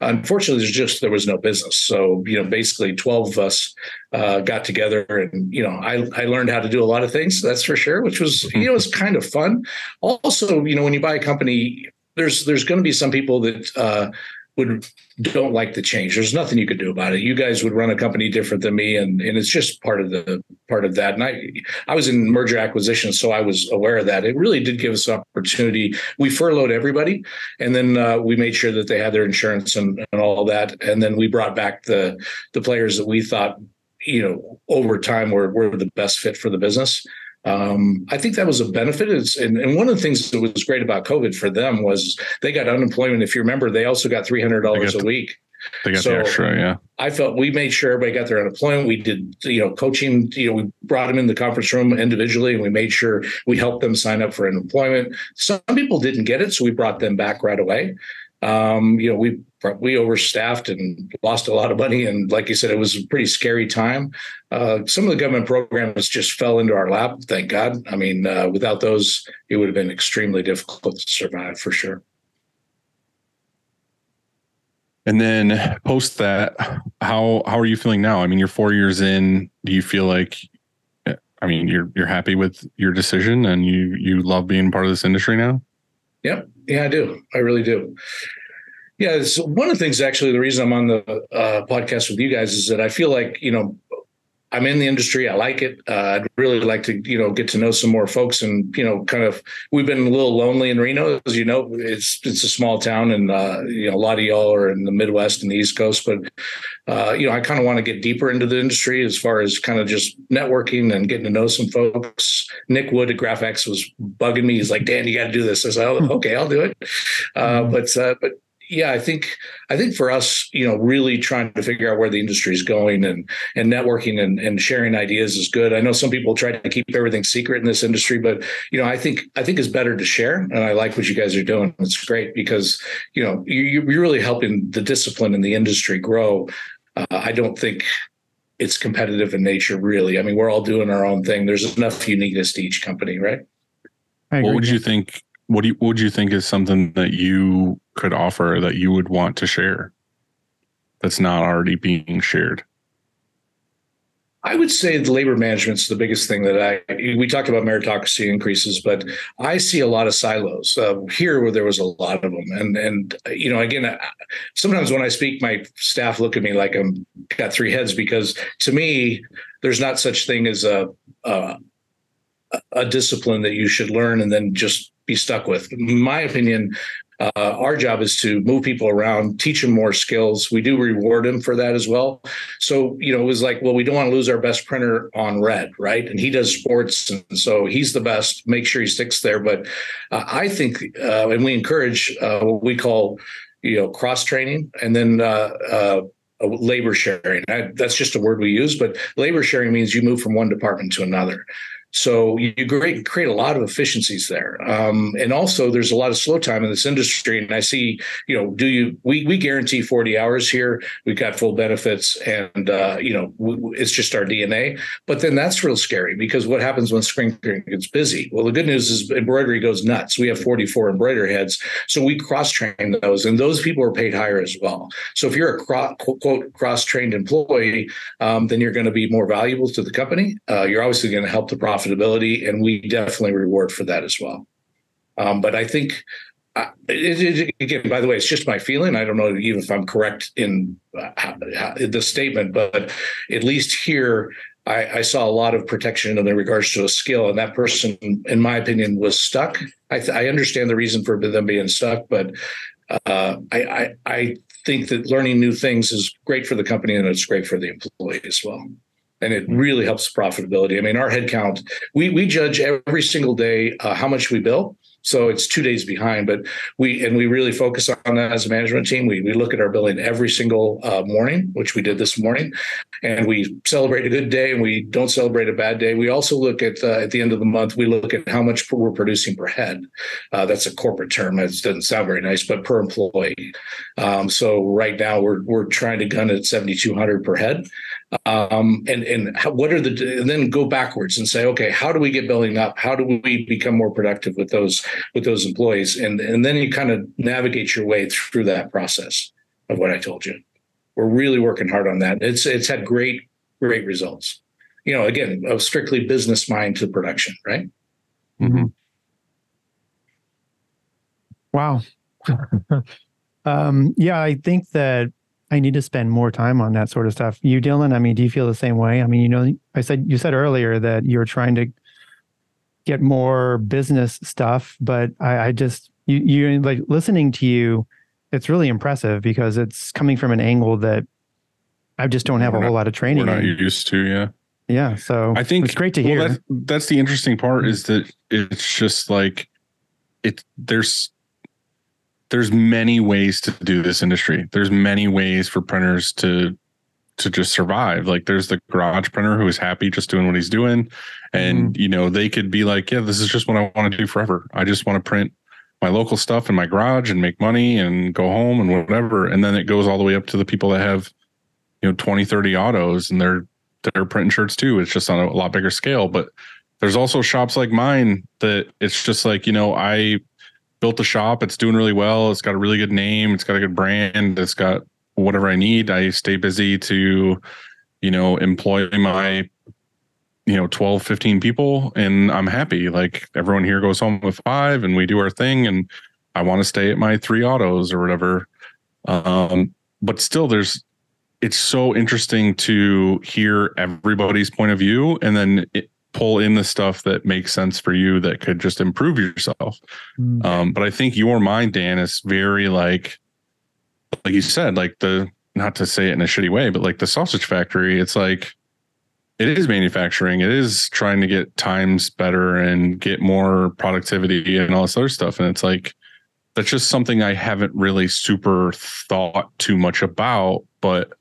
Unfortunately, there's just there was no business. So you know, basically, twelve of us uh, got together, and you know, I I learned how to do a lot of things. That's for sure, which was you know, it's kind of fun. Also, you know, when you buy a company, there's there's going to be some people that uh, would don't like the change. There's nothing you could do about it. You guys would run a company different than me, and and it's just part of the part of that. And I I was in merger acquisition, so I was aware of that. It really did give us opportunity. We furloughed everybody, and then uh, we made sure that they had their insurance and, and all that. And then we brought back the the players that we thought you know over time were were the best fit for the business um, I think that was a benefit. It's, and, and, one of the things that was great about COVID for them was they got unemployment. If you remember, they also got three hundred dollars a week. They got so the extra, yeah. I felt we made sure everybody got their unemployment. We did, you know, coaching. You know, we brought them in the conference room individually, and we made sure we helped them sign up for unemployment. Some people didn't get it, so we brought them back right away. Um, you know, we we overstaffed and lost a lot of money. And like you said, it was a pretty scary time. Uh, some of the government programs just fell into our lap. Thank God. I mean, uh, without those, it would have been extremely difficult to survive for sure. And then post that, how how are you feeling now? I mean, you're four years in. Do you feel like, I mean, you're you're happy with your decision and you you love being part of this industry now? Yep. Yeah, I do. I really do. Yeah, it's one of the things. Actually, the reason I'm on the uh, podcast with you guys is that I feel like you know I'm in the industry. I like it. Uh, I'd really like to, you know, get to know some more folks, and you know, kind of. We've been a little lonely in Reno, as you know. It's it's a small town, and uh, you know, a lot of y'all are in the Midwest and the East Coast. But uh, you know, I kind of want to get deeper into the industry as far as kind of just networking and getting to know some folks. Nick Wood at GraphX was bugging me. He's like, "Dan, you got to do this." I said, "Oh, okay, I'll do it." Uh, but uh, but yeah, I think I think for us, you know, really trying to figure out where the industry is going and and networking and, and sharing ideas is good. I know some people try to keep everything secret in this industry, but you know, I think I think it's better to share. And I like what you guys are doing. It's great because you know you, you're really helping the discipline in the industry grow. Uh, I don't think it's competitive in nature, really. I mean, we're all doing our own thing. There's enough uniqueness to each company, right? What would you think what do you, what would you think is something that you could offer that you would want to share that's not already being shared? I would say the labor management's the biggest thing that I. We talked about meritocracy increases, but I see a lot of silos uh, here where there was a lot of them, and and you know, again, sometimes when I speak, my staff look at me like I'm got three heads because to me, there's not such thing as a a, a discipline that you should learn and then just be stuck with. In my opinion, uh, our job is to move people around, teach them more skills. We do reward them for that as well. So, you know, it was like, well, we don't want to lose our best printer on red, right? And he does sports. And so he's the best. Make sure he sticks there. But uh, I think, uh, and we encourage uh, what we call you know, cross training, and then uh, uh, labor sharing. I, that's just a word we use, but labor sharing means you move from one department to another. So you create, create a lot of efficiencies there. Um, and also there's a lot of slow time in this industry. And I see, you know, do you, we, we guarantee 40 hours here. We've got full benefits and, uh, you know, it's just our DNA. But then that's real scary because what happens when spring gets busy? Well, the good news is embroidery goes nuts. We have 44 embroider heads. So we cross train those and those people are paid higher as well. So if you're a cro- quote cross trained employee, um, then you're going to be more valuable to the company. Uh, you're obviously going to help the profit profitability, and we definitely reward for that as well. Um, but I think, uh, it, it, again, by the way, it's just my feeling. I don't know even if I'm correct in uh, the statement, but at least here, I, I, saw a lot of protection in regards to a skill, and that person, in my opinion, was stuck. I, th- I understand the reason for them being stuck, but uh, I, I, I think that learning new things is great for the company and it's great for the employee as well and it really helps profitability. I mean, our headcount, we we judge every single day uh, how much we bill. So it's two days behind, but we and we really focus on that as a management team. We we look at our billing every single uh, morning, which we did this morning, and we celebrate a good day and we don't celebrate a bad day. We also look at uh, at the end of the month, we look at how much we're producing per head. Uh, that's a corporate term. It doesn't sound very nice, but per employee. Um, so right now we're we're trying to gun at seventy two hundred per head um, and and how, what are the and then go backwards and say okay how do we get building up? How do we become more productive with those with those employees? And and then you kind of navigate your way through that process of what i told you. We're really working hard on that. It's it's had great great results. You know again a strictly business mind to production right? Mm-hmm. wow. Um yeah i think that I need to spend more time on that sort of stuff. You, Dylan, I mean, do you feel the same way? I mean, you know, I said you said earlier that you're trying to get more business stuff, but I, I just you you like listening to you, it's really impressive because it's coming from an angle that I just don't have we're a whole lot of training. We're not in. used to, yeah. Yeah. So I think it's great to hear. Well, that's, that's the interesting part is that it's just like it there's there's many ways to do this industry. There's many ways for printers to to just survive. Like there's the garage printer who is happy just doing what he's doing. And mm. you know, they could be like, yeah, this is just what I want to do forever. I just want to print my local stuff in my garage and make money and go home and whatever. And then it goes all the way up to the people that have, you know, 20, 30 autos and they're they're printing shirts too. It's just on a lot bigger scale. But there's also shops like mine that it's just like, you know, I built the shop. It's doing really well. It's got a really good name. It's got a good brand. It's got whatever I need. I stay busy to, you know, employ my, you know, 12, 15 people and I'm happy. Like everyone here goes home with five and we do our thing and I want to stay at my three autos or whatever. Um, but still there's, it's so interesting to hear everybody's point of view and then it, pull in the stuff that makes sense for you that could just improve yourself. Mm. Um, but I think your mind, Dan, is very like, like you said, like the not to say it in a shitty way, but like the sausage factory, it's like it is manufacturing. It is trying to get times better and get more productivity and all this other stuff. And it's like that's just something I haven't really super thought too much about, but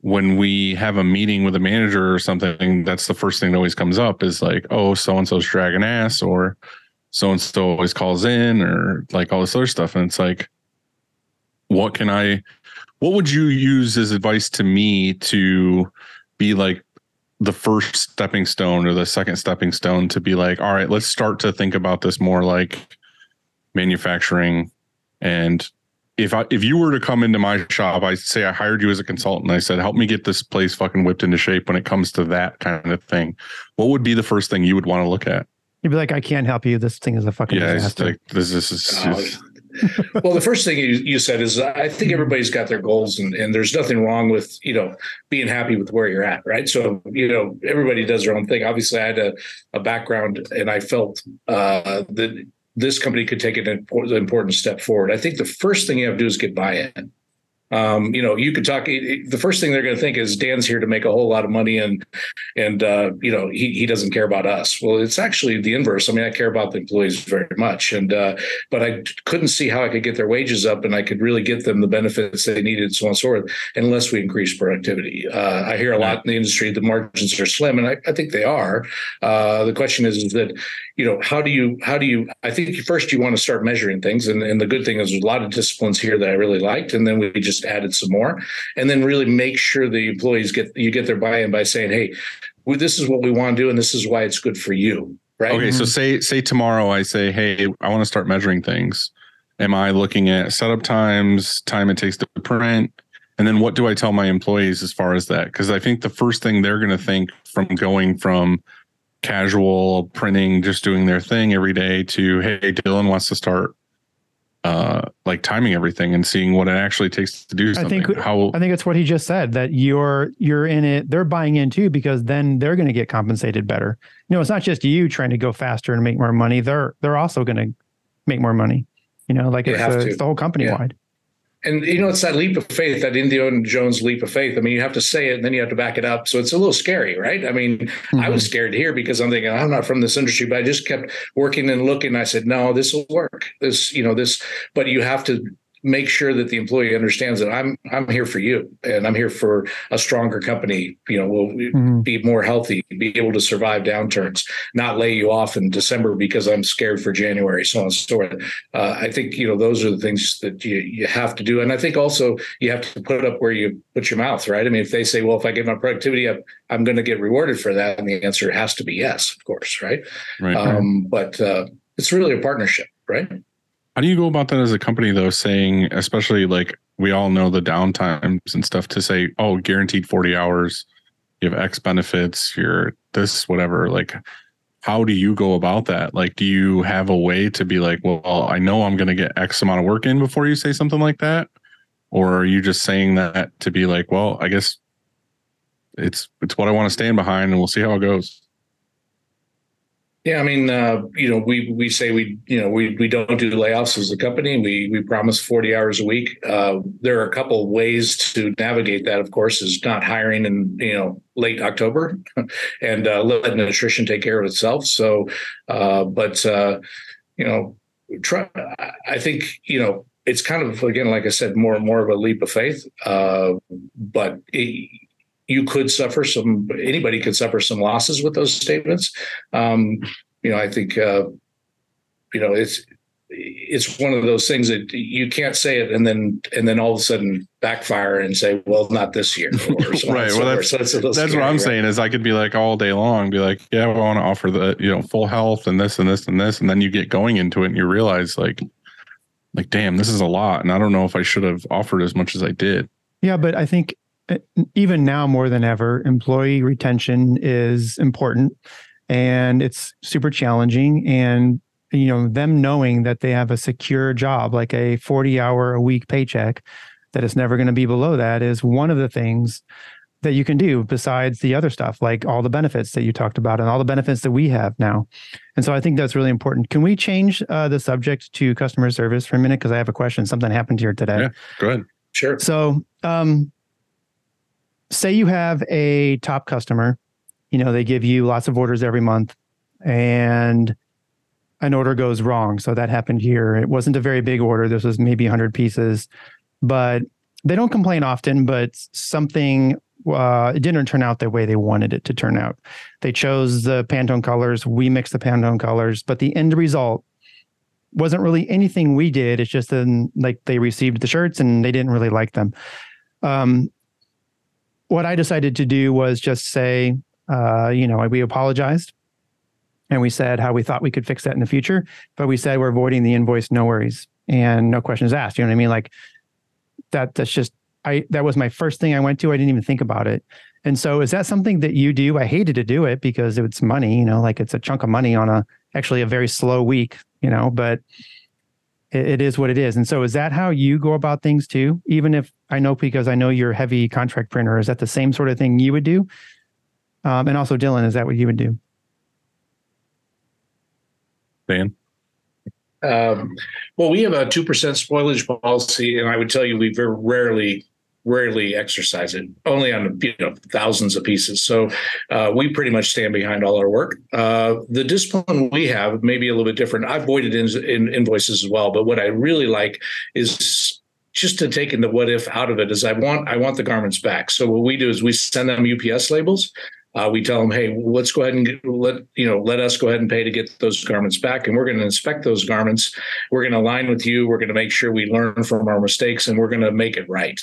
when we have a meeting with a manager or something, that's the first thing that always comes up is like, oh, so and so's dragging ass, or so and so always calls in, or like all this other stuff. And it's like, what can I, what would you use as advice to me to be like the first stepping stone or the second stepping stone to be like, all right, let's start to think about this more like manufacturing and if I if you were to come into my shop, I say I hired you as a consultant. I said, help me get this place fucking whipped into shape when it comes to that kind of thing. What would be the first thing you would want to look at? You'd be like, I can't help you. This thing is a fucking yeah, disaster. Like, this, this is. Just... well, the first thing you, you said is I think everybody's got their goals and, and there's nothing wrong with, you know, being happy with where you're at. Right. So, you know, everybody does their own thing. Obviously I had a, a background and I felt uh, that this company could take an important step forward. I think the first thing you have to do is get buy-in. Um, you know, you could talk. The first thing they're going to think is Dan's here to make a whole lot of money, and and uh, you know he he doesn't care about us. Well, it's actually the inverse. I mean, I care about the employees very much, and uh, but I couldn't see how I could get their wages up, and I could really get them the benefits they needed, so on and so forth, unless we increase productivity. Uh, I hear a lot in the industry the margins are slim, and I, I think they are. Uh, the question is, is that you know how do you how do you? I think first you want to start measuring things, and, and the good thing is there's a lot of disciplines here that I really liked, and then we just just added some more, and then really make sure the employees get you get their buy-in by saying, "Hey, well, this is what we want to do, and this is why it's good for you." Right. Okay, so Mhm. say say tomorrow I say, hey, I want to start measuring things. Am I looking at setup times, time it takes to print, and then what do I tell my employees as far as that? Because I think the first thing they're going to think from going from casual printing, just doing their thing every day, to hey, Dylan wants to start uh like timing everything and seeing what it actually takes to do something. I think- How I think it's what he just said that you're you're in it. They're buying in too because then they're going to get compensated better. You know, it's not just you trying to go faster and make more money. They're they're also going to make more money. You know, like it's, have the- it's the whole company Yeah. wide. And you know it's that leap of faith that indiana jones leap of faith. I mean you have to say it and then you have to back it up. So it's a little scary right? I mean i was mm-hmm. scared here because i'm thinking i'm not from this industry but i just kept working and looking. I said no this will work. This you know this but you have to make sure that the employee understands that i'm i'm here for you and i'm here for a stronger company you know will Mhm. be more healthy be able to survive downturns not lay you off in december because i'm scared for january so on and so forth uh, I think you know those are the things that you you have to do, and I think also you have to put up where you put your mouth, right? I mean, if they say, "Well, if I get my productivity up, I'm going to get rewarded for that," and the answer has to be yes, of course, right? right? Um, but uh, it's really a partnership, right? How do you go about that as a company though, saying, especially like we all know the downtimes and stuff to say, oh, guaranteed 40 hours, you have X benefits, you're this, whatever. Like, how do you go about that? Like, do you have a way to be like, well, I know I'm going to get X amount of work in before you say something like that? Or are you just saying that to be like, well, I guess it's it's what I want to stand behind and we'll see how it goes. Yeah, I mean, uh, you know, we we say we you know we we don't do layoffs as a company. We we promise forty hours a week. Uh, there are a couple ways to navigate that. Of course, is not hiring in you know late October, and uh, letting attrition take care of itself. So, uh, but uh, you know, try. I think you know it's kind of again, like I said, more and more of a leap of faith. Uh, but it, you could suffer some. Anybody could suffer some losses with those statements. Um, you know, I think uh, you know it's it's one of those things that you can't say it and then and then all of a sudden backfire and say, well, not this year. Or so Right, well, forth. So it's a little That's scary, what I'm right? saying is I could be like all day long, be like, yeah, I want to offer the, you know, full health and this and this and this. And then you get going into it and you realize like, like, damn, this is a lot. And I don't know if I should have offered as much as I did. Yeah, but I think even now more than ever, employee retention is important and it's super challenging. And, you know, them knowing that they have a secure job, like a 40 hour a week paycheck, that it's never going to be below that is one of the things that you can do besides the other stuff, like all the benefits that you talked about and all the benefits that we have now. And so I think that's really important. Can we change uh, the subject to customer service for a minute? Because I have a question. Something happened here today. Yeah. Go ahead. Sure. So, um, say you have a top customer, you know, they give you lots of orders every month and an order goes wrong. So that happened here. It wasn't a very big order. This was maybe 100 pieces, but they don't complain often, but something uh, it didn't turn out the way they wanted it to turn out. They chose the Pantone colors. We mixed the Pantone colors, but the end result wasn't really anything we did. It's just then like they received the shirts and they didn't really like them. Um, what I decided to do was just say, uh, you know, we apologized and we said how we thought we could fix that in the future, but we said we're avoiding the invoice, no worries, and no questions asked. You know what I mean? Like that. That's just I. That was my first thing I went to. I didn't even think about it. And so, is that something that you do? I hated to do it because it's money. You know, like it's a chunk of money on a actually a very slow week. You know, but it, it is what it is. And so, is that how you go about things too? Even if I know because I know you're a heavy contract printer, is that the same sort of thing you would do? Um, and also, Dylan, is that what you would do? Dan. Um, well, we have a two percent spoilage policy, and I would tell you we very rarely rarely exercise it only on you know thousands of pieces. So uh, we pretty much stand behind all our work. Uh, the discipline we have may be a little bit different. I've voided in, in invoices as well but what i really like is just to take in the what if out of it is I want I want the garments back. So what we do is we send them UPS labels uh, we tell them, hey, let's go ahead and get, let you know, let us go ahead and pay to get those garments back, and we're going to inspect those garments. We're going to align with you. We're going to make sure we learn from our mistakes, and we're going to make it right.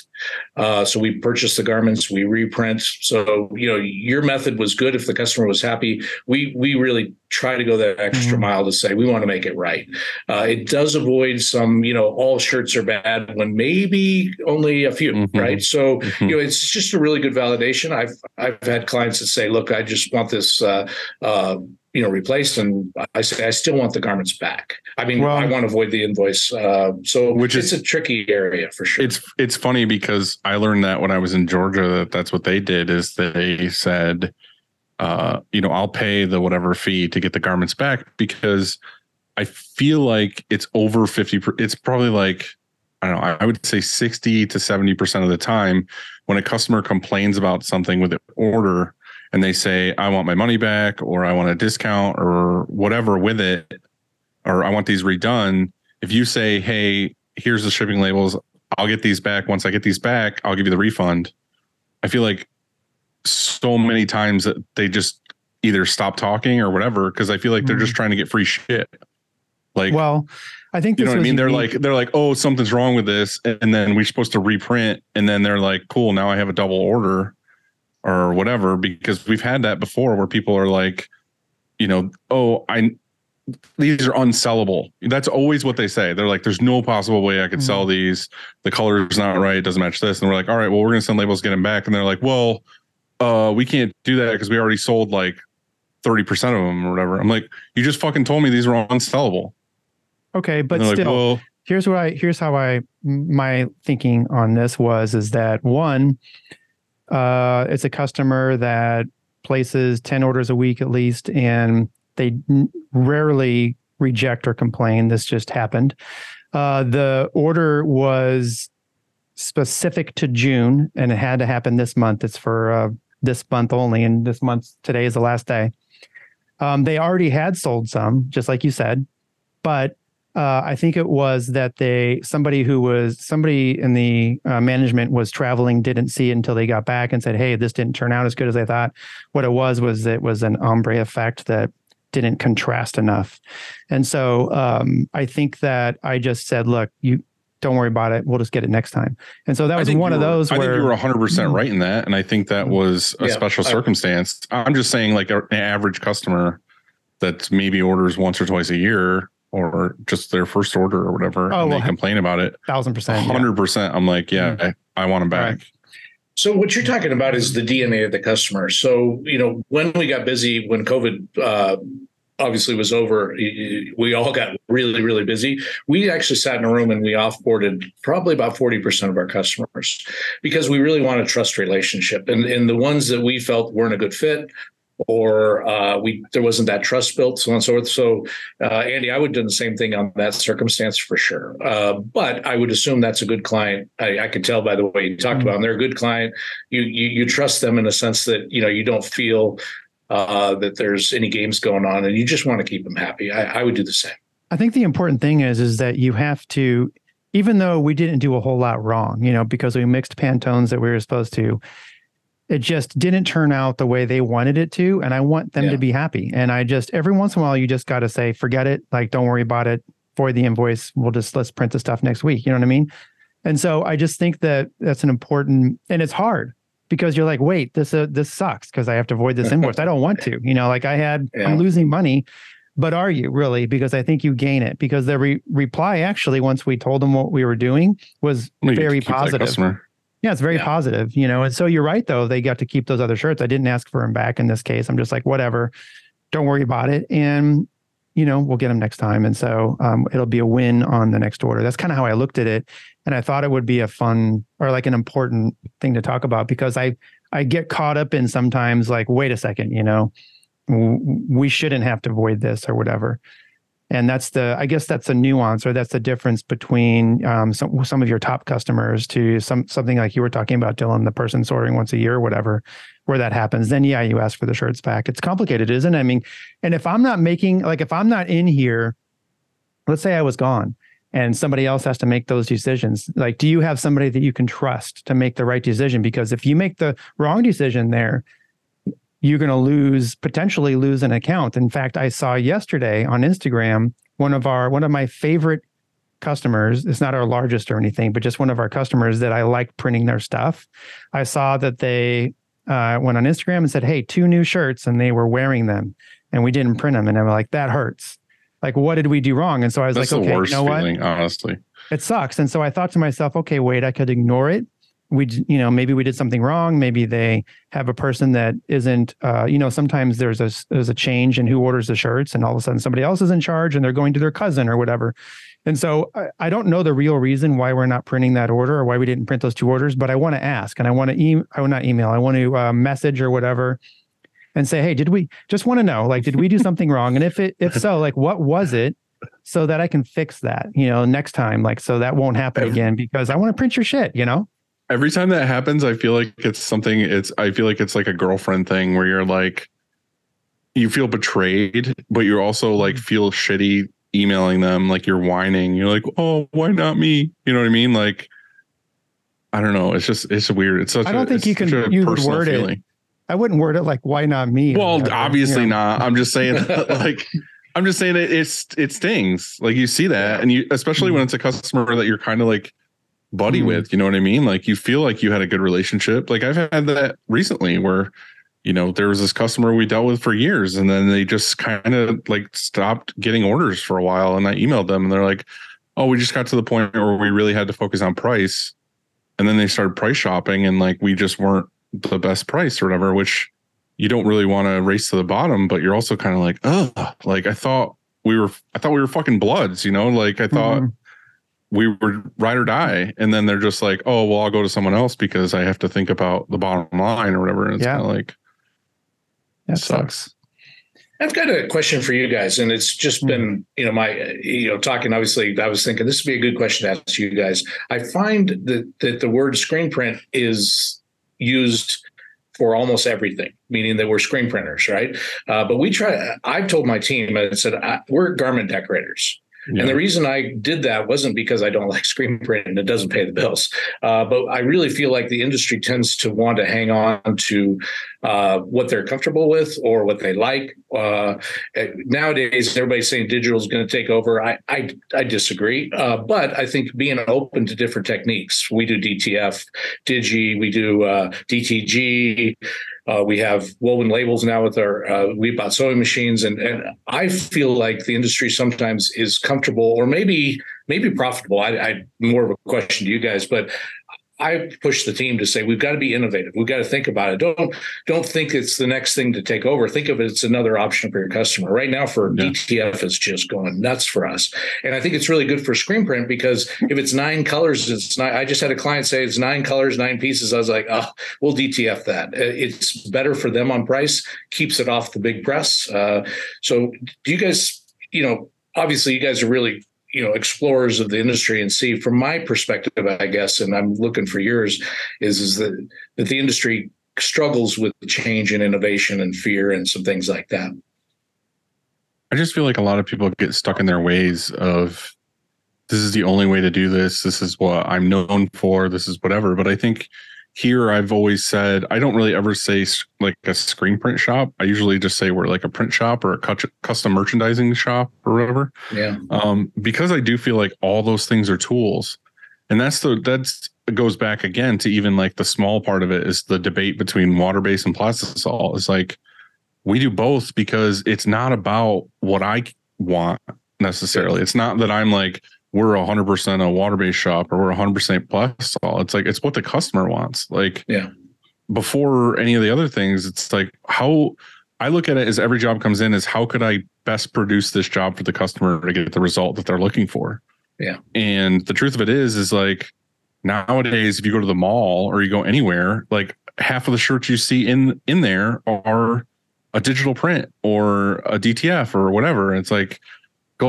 Uh, so we purchase the garments, we reprint. So you know, your method was good if the customer was happy. We we really try to go that extra mm-hmm. mile to say we want to make it right. Uh, it does avoid some, you know, all shirts are bad when maybe only a few, mm-hmm. right? So mm-hmm. you know, it's just a really good validation. I've I've had clients that say look, I just want this, uh, uh, you know, replaced, and I say I still want the garments back. I mean, well, I want to avoid the invoice. Uh, so, which it's is, a tricky area for sure. It's it's funny because I learned that when I was in Georgia that that's what they did is they said, uh, you know, I'll pay the whatever fee to get the garments back because I feel like it's over fifty. It's probably like I don't know. I would say sixty to seventy percent of the time when a customer complains about something with an order and they say, I want my money back or I want a discount or whatever with it, or I want these redone. If you say, Hey, here's the shipping labels, I'll get these back. Once I get these back, I'll give you the refund. I feel like so many times that they just either stop talking or whatever because I feel like they're just mm-hmm. trying to get free shit. Like, well, I think you know what I mean. They're like they're like, oh, something's wrong with this, and then we're supposed to reprint, and then they're like, cool, now I have a double order, or whatever because we've had that before where people are like you know oh i these are unsellable that's always what they say they're like there's no possible way i could mm-hmm. sell these the color is not right it doesn't match this and we're like all right well we're going to send labels get them back and they're like well uh we can't do that because we already sold like 30% of them or whatever i'm like you just fucking told me these were unsellable okay but still like, well, here's what i here's how i my thinking on this was is that one uh, it's a customer that places 10 orders a week at least, and they rarely reject or complain. This just happened. Uh, the order was specific to June and it had to happen this month. It's for uh, this month only, and this month today is the last day. Um, they already had sold some, just like you said, but uh, I think it was that they somebody who was somebody in the uh, management was traveling, didn't see it until they got back and said, "Hey, this didn't turn out as good as I thought." What it was was it was an ombre effect that didn't contrast enough, and so um, I think that I just said, "Look, you." Don't worry about it. We'll just get it next time. And so that was one of those. I where, think you were 100 percent right in that, and I think that was a yeah, special circumstance. I'm just saying, like an average customer that maybe orders once or twice a year or just their first order or whatever, oh, and well, they complain about it. Thousand percent, hundred percent. I'm like, yeah, mm-hmm. I, I, want them back. Right. So what you're talking about is the DNA of the customer. So you know, when we got busy, when COVID uh, obviously was over, we all got really, really busy. We actually sat in a room and we offboarded probably about 40% of our customers because we really want a trust relationship. And, and the ones that we felt weren't a good fit, or uh, we there wasn't that trust built, so on and so forth. So, uh, Andy, I would do the same thing on that circumstance for sure. Uh, but I would assume that's a good client. I, I could tell by the way you talked mm-hmm. about them. They're a good client. You, you you trust them in a sense that you know you don't feel uh, that there's any games going on, and you just want to keep them happy. I, I would do the same. I think the important thing is is that you have to, even though we didn't do a whole lot wrong, you know, because we mixed Pantones that we were supposed to it just didn't turn out the way they wanted it to and i want them yeah. to be happy. And i just every once in a while you just got to say forget it. Like don't worry about it. For the invoice. We'll just let's print the stuff next week. You know what i mean? And so i just think that that's an important and it's hard because you're like wait this uh, this sucks because i have to avoid this invoice i don't want to you know like i had yeah. i'm losing money but are you really because i think you gain it because the re- reply actually once we told them what we were doing was well, very positive yeah, it's very yeah. positive, you know. And so you're right, though. They got to keep those other shirts. I didn't ask for them back in this case. I'm just like, whatever, don't worry about it. And, you know, we'll get them next time. And so um, it'll be a win on the next order. That's kind of how I looked at it. And I thought it would be a fun or like an important thing to talk about because I, I get caught up in sometimes like, wait a second, you know, we shouldn't have to void this or whatever. And that's the, I guess that's a nuance or that's the difference between um, some some of your top customers to some something like you were talking about, Dylan, the person's ordering once a year or whatever, where that happens. Then yeah, you ask for the shirts back. It's complicated, isn't it? I mean, and if I'm not making like if I'm not in here, let's say I was gone and somebody else has to make those decisions. Like, do you have somebody that you can trust to make the right decision? Because if you make the wrong decision there, you're going to lose potentially lose an account. In fact, I saw yesterday on Instagram one of our one of my favorite customers. It's not our largest or anything, but just one of our customers that I like printing their stuff. I saw that they uh, went on Instagram and said, "Hey, two new shirts," and they were wearing them, and we didn't print them, and I'm like, that hurts. Like, what did we do wrong? And so I was That's like, okay, you know what? honestly. it sucks. And so I thought to myself, okay, wait, I could ignore it. We, you know, maybe we did something wrong. Maybe they have a person that isn't, uh, you know, sometimes there's a there's a change in who orders the shirts, and all of a sudden somebody else is in charge, and they're going to their cousin or whatever. And so I, I don't know the real reason why we're not printing that order or why we didn't print those two orders, but I want to ask, and I want to e- I will not email, I want to uh, message or whatever, and say, hey, did we just want to know, like, did we do something wrong? And if it if so, like, what was it? so that I can fix that, you know, next time, like, so that won't happen again because I want to print your shit, you know? Every time that happens, I feel like it's something. It's I feel like it's like a girlfriend thing where you're like, you feel betrayed, but you're also like feel shitty emailing them, like you're whining. You're like, oh, why not me? You know what I mean? Like, I don't know. It's just it's weird. It's such. I don't a, think you can- you would word it feeling. I wouldn't word it like, why not me? Well, whatever, obviously you know? not. I'm just saying, like, I'm just saying that It's it stings. Like you see that, and you especially when it's a customer that you're kind of like buddy Mhm. with. You know what I mean? Like you feel like you had a good relationship. Like I've had that recently, where you know there was this customer we dealt with for years, and then they just kind of like stopped getting orders for a while, and I emailed them, and they're like, "Oh, we just got to the point where we really had to focus on price." And then they started price shopping, and like we just weren't the best price or whatever, which you don't really want to race to the bottom, but you're also kind of like, oh, like I thought we were, I thought we were fucking bloods, you know, like I thought Mhm. we were ride or die. And then they're just like, oh, well, I'll go to someone else because I have to think about the bottom line or whatever. And it's Yeah. kind of like, that sucks. I've got a question for you guys, and it's just been, you know, my, you know, talking. Obviously, I was thinking this would be a good question to ask you guys. I find that that the word screen print is used for almost everything, meaning that we're screen printers, right? Uh, but we try. I've told my team, I said we're garment decorators. Yeah. And the reason I did that wasn't because I don't like screen print and it doesn't pay the bills, uh, but I really feel like the industry tends to want to hang on to uh, what they're comfortable with or what they like. Uh, nowadays, everybody's saying digital is going to take over. I I, I disagree, uh, but I think being open to different techniques. We do DTF, Digi, we do uh, DTG. Uh, we have woven labels now with our uh, we bought sewing machines, and and I feel like the industry sometimes is comfortable or maybe maybe profitable. I, I more of a question to you guys, but I push the team to say we've got to be innovative. We've got to think about it. Don't don't think it's the next thing to take over. Think of it as another option for your customer. Right now, for Yeah. DTF, it's just going nuts for us, and I think it's really good for screen print because if it's nine colors, it's not. I just had a client say it's nine colors, nine pieces. I was like, oh, we'll DTF that. It's better for them on price, keeps it off the big press. Uh, so, do you guys, you know, obviously, you guys are really you know explorers of the industry and see from my perspective i guess and i'm looking for yours is is that that the industry struggles with change and innovation and fear and some things like that I just feel like a lot of people get stuck in their ways of this is the only way to do this. This is what I'm known for. This is whatever. But I think here I've always said I don't really ever say like a screen print shop. I usually just say we're like a print shop or a custom merchandising shop or whatever. yeah Um, because I do feel like all those things are tools. And that's the that's goes back again to even like the small part of it is the debate between water based and plastisol. It's like we do both because it's not about what I want necessarily. It's not that I'm like we're 100% a water based shop or we're 100% plastisol. It's like it's what the customer wants. Like Yeah. before any of the other things, it's like how I look at it as every job comes in is how could I best produce this job for the customer to get the result that they're looking for. Yeah. And the truth of it is, is like nowadays, if you go to the mall or you go anywhere, like half of the shirts you see in in there are a digital print or a DTF or whatever. It's like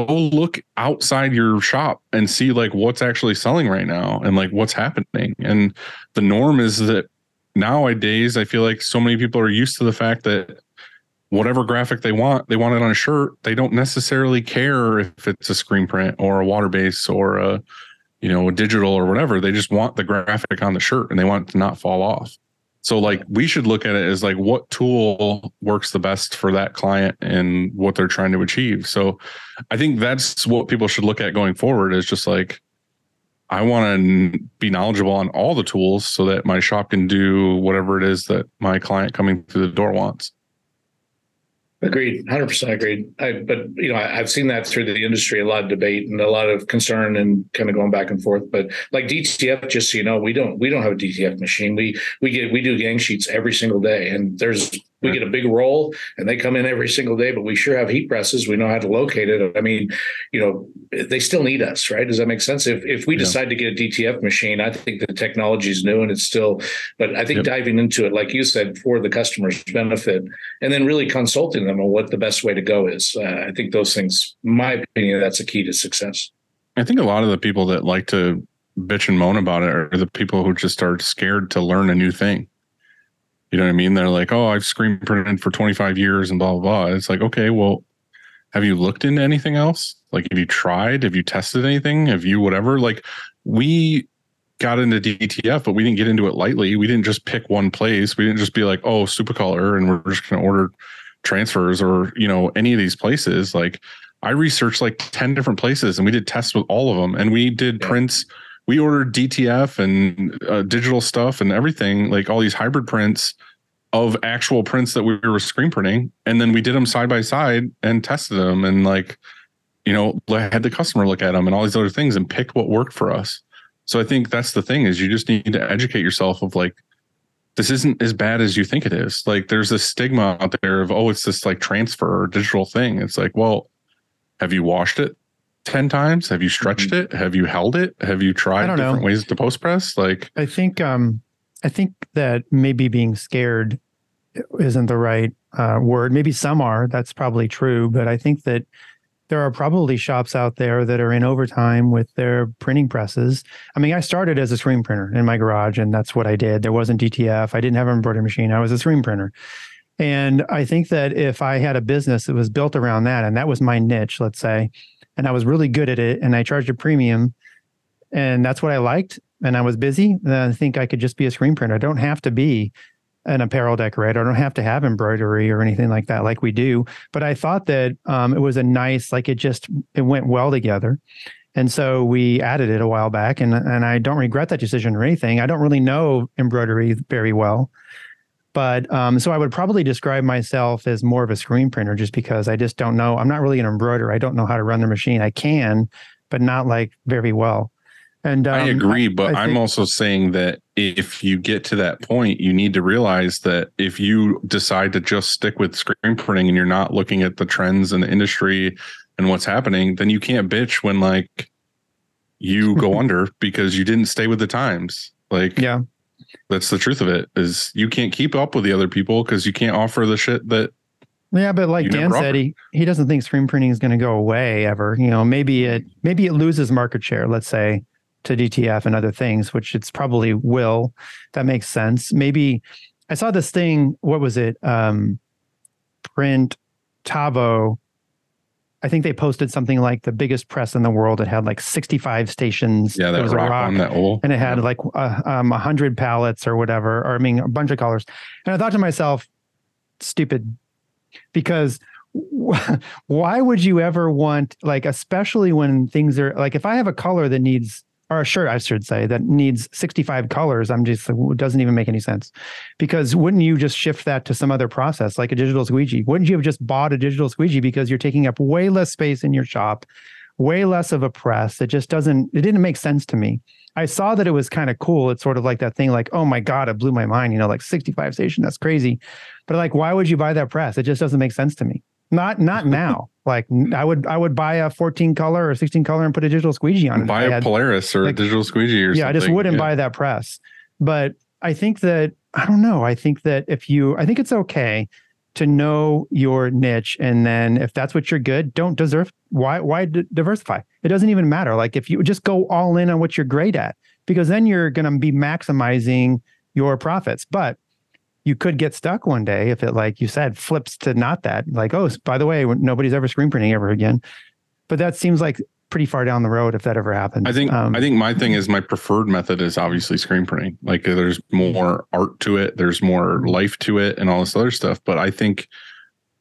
go look outside your shop and see like what's actually selling right now and like what's happening. And the norm is that nowadays, I feel like so many people are used to the fact that whatever graphic they want, they want it on a shirt. They don't necessarily care if it's a screen print or a water base or a, you know, a digital or whatever. They just want the graphic on the shirt and they want it to not fall off. So like we should look at it as like what tool works the best for that client and what they're trying to achieve. So I think that's what people should look at going forward is just like I want to be knowledgeable on all the tools so that my shop can do whatever it is that my client coming through the door wants. Agreed, hundred percent agreed. I, but you know, I, have seen that through the industry, a lot of debate and a lot of concern, and kind of going back and forth. But like DTF, just so you know, we don't we don't have a DTF machine. We we get we do gang sheets every single day, and there's we get a big roll and they come in every single day, but we sure have heat presses. We know how to locate it. I mean, you know, they still need us, right? Does that make sense? If if we yeah. decide to get a DTF machine, I think the technology is new and it's still, but I think yep. diving into it, like you said, for the customer's benefit, and then really consulting them on what the best way to go is. Uh, I think those things, my opinion, that's a key to success. I think a lot of the people that like to bitch and moan about it are the people who just are scared to learn a new thing. You know what I mean? They're like, oh, I've screen printed for 25 years and blah, blah, blah. It's like, okay, well, have you looked into anything else? Like, have you tried? Have you tested anything? Have you whatever? Like, we got into DTF, but we didn't get into it lightly. We didn't just pick one place. We didn't just be like, oh, Supacolor, and we're just going to order transfers or, you know, any of these places. Like, I researched like 10 different places and we did tests with all of them. And we did yeah. prints. We ordered DTF and uh, digital stuff and everything, like all these hybrid prints of actual prints that we were screen printing. And then we did them side by side and tested them and like you know had the customer look at them and all these other things and picked what worked for us. So i think that's the thing is you just need to educate yourself of like this isn't as bad as you think it is. Like there's this stigma out there of oh it's this like transfer or digital thing. It's like well have you washed it 10 times have you stretched mm-hmm. it have you held it have you tried different know. ways to post press like i think um i think that maybe being scared isn't the right uh, word. Maybe some are. That's probably true. But I think that there are probably shops out there that are in overtime with their printing presses. I mean, I started as a screen printer in my garage, and that's what I did. There wasn't DTF. I didn't have an embroidery machine. I was a screen printer. And I think that if I had a business that was built around that, and that was my niche, let's say, and I was really good at it, and I charged a premium, and that's what I liked, and I was busy, then I think I could just be a screen printer. I don't have to be an apparel decorator. I don't have to have embroidery or anything like that, like we do. But I thought that um, it was a nice, like it just it went well together, and so we added it a while back. And and I don't regret that decision or anything. I don't really know embroidery very well, but um, so I would probably describe myself as more of a screen printer, just because I just don't know. I'm not really an embroiderer. I don't know how to run the machine. I can, but not like very well. And um, I agree, but I, am also saying that if you get to that point, you need to realize that if you decide to just stick with screen printing and you're not looking at the trends in the industry and what's happening, then you can't bitch when like you go under because you didn't stay with the times. Like, yeah, that's the truth of it. Is you can't keep up with the other people because you can't offer the shit that yeah, but like Dan said, he, he doesn't think screen printing is going to go away ever. You know, maybe it maybe it loses market share. Let's say to DTF and other things, which it's probably will. That makes sense. Maybe I saw this thing. What was it? Um, print Tavo. I think they posted something like the biggest press in the world. It had like 65 stations. Yeah, that was rock, a rock, that old. and it had yeah. like uh, um, 100 pallets or whatever, or I mean, a bunch of colors. And I thought to myself, stupid, because why would you ever want like, especially when things are like, if I have a color that needs or a shirt, I should say, that needs 65 colors, I'm just it doesn't even make any sense. Because wouldn't you just shift that to some other process like a digital squeegee? Wouldn't you have just bought a digital squeegee because you're taking up way less space in your shop, way less of a press? It just doesn't, it didn't make sense to me. I saw that it was kind of cool. It's sort of like that thing, like, oh my God, it blew my mind, you know, like 65 station, that's crazy. But like, why would you buy that press? It just doesn't make sense to me. Not not now. like I would I would buy a 14 color or 16 color and put a digital squeegee on it. Buy a had, Polaris or like, a digital squeegee or yeah, something. I just wouldn't yeah. buy that press. But I think that I don't know. I think that if you I think it's okay to know your niche and then if that's what you're good don't deserve why why d- diversify it doesn't even matter like if you just go all in on what you're great at because then you're going to be maximizing your profits but you could get stuck one day if it like you said flips to not that like oh by the way nobody's ever screen printing ever again but that seems like pretty far down the road if that ever happens I think Um, I think my thing is my preferred method is obviously screen printing. Like there's more art to it, there's more life to it, and all this other stuff. But I think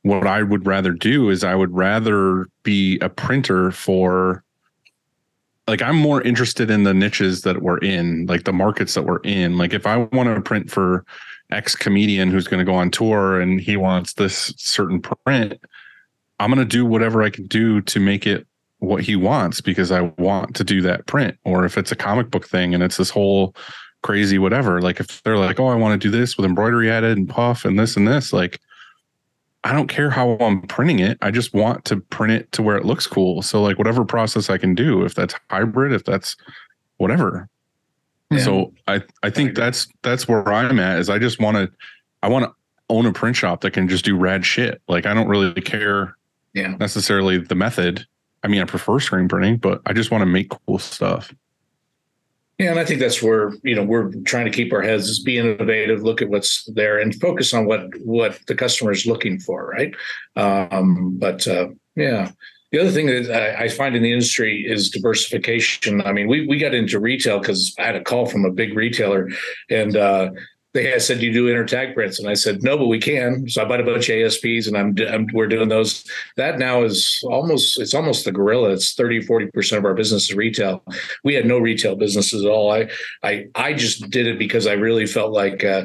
what I would rather do is I would rather be a printer for like I'm more interested in the niches that we're in, like the markets that we're in. Like if I want to print for X comedian who's going to go on tour and he wants this certain print, I'm going to do whatever I can do to make it what he wants because I want to do that print. Or if it's a comic book thing and it's this whole crazy whatever, like if they're like, oh, I want to do this with embroidery added and puff and this and this, like I don't care how I'm printing it. I just want to print it to where it looks cool. So like whatever process I can do, if that's hybrid, if that's whatever. So I I think that's that's where I'm at is I just want to I want to own a print shop that can just do rad shit. Like I don't really care Yeah. necessarily the method. I mean, I prefer screen printing, but I just want to make cool stuff. Yeah, and I think that's where you know we're trying to keep our heads, be innovative, look at what's there, and focus on what what the customer is looking for, right? Um, but uh, yeah, the other thing that I, find in the industry is diversification. I mean, we we got into retail because I had a call from a big retailer, and uh, they had said, "You do intertag prints," and I said, "No, but we can." So I bought a bunch of ASPs, and I'm, I'm we're doing those. That now is almost it's almost the gorilla. It's 30, 40 percent of our business is retail. We had no retail businesses at all. I I I just did it because I really felt like uh,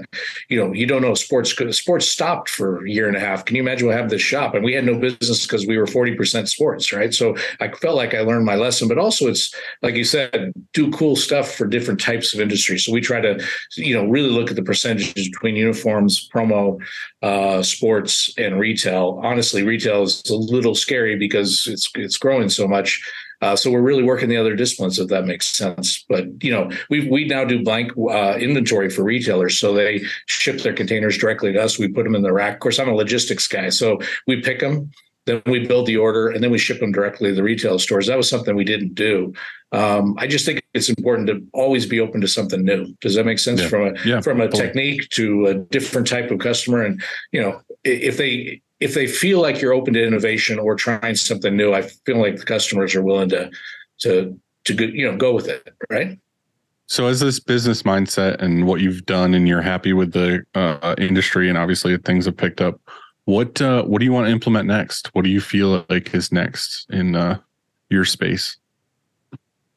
you know you don't know sports sports stopped for a year and a half. Can you imagine what happened to this shop? And we had no business because we were forty percent sports, right? So I felt like I learned my lesson. But also, it's like you said, do cool stuff for different types of industries. So we try to you know really look at the percentages between uniforms, promo, uh, sports, and retail. Honestly, retail is a little scary because it's it's growing so much. Uh, so we're really working the other disciplines, if that makes sense. But you know, we we now do blank uh, inventory for retailers, so they ship their containers directly to us. We put them in the rack. Of course, I'm a logistics guy, so we pick them, then we build the order, and then we ship them directly to the retail stores. That was something we didn't do. Um, I just think it's important to always be open to something new. Does that make sense Yeah. from a Yeah. from a totally. technique to a different type of customer? And you know, if they if they feel like you're open to innovation or trying something new, I feel like the customers are willing to to to go, you know go with it, right? So, as this business mindset and what you've done, and you're happy with the uh, industry, and obviously things have picked up. What uh, what do you want to implement next? What do you feel like is next in uh, your space?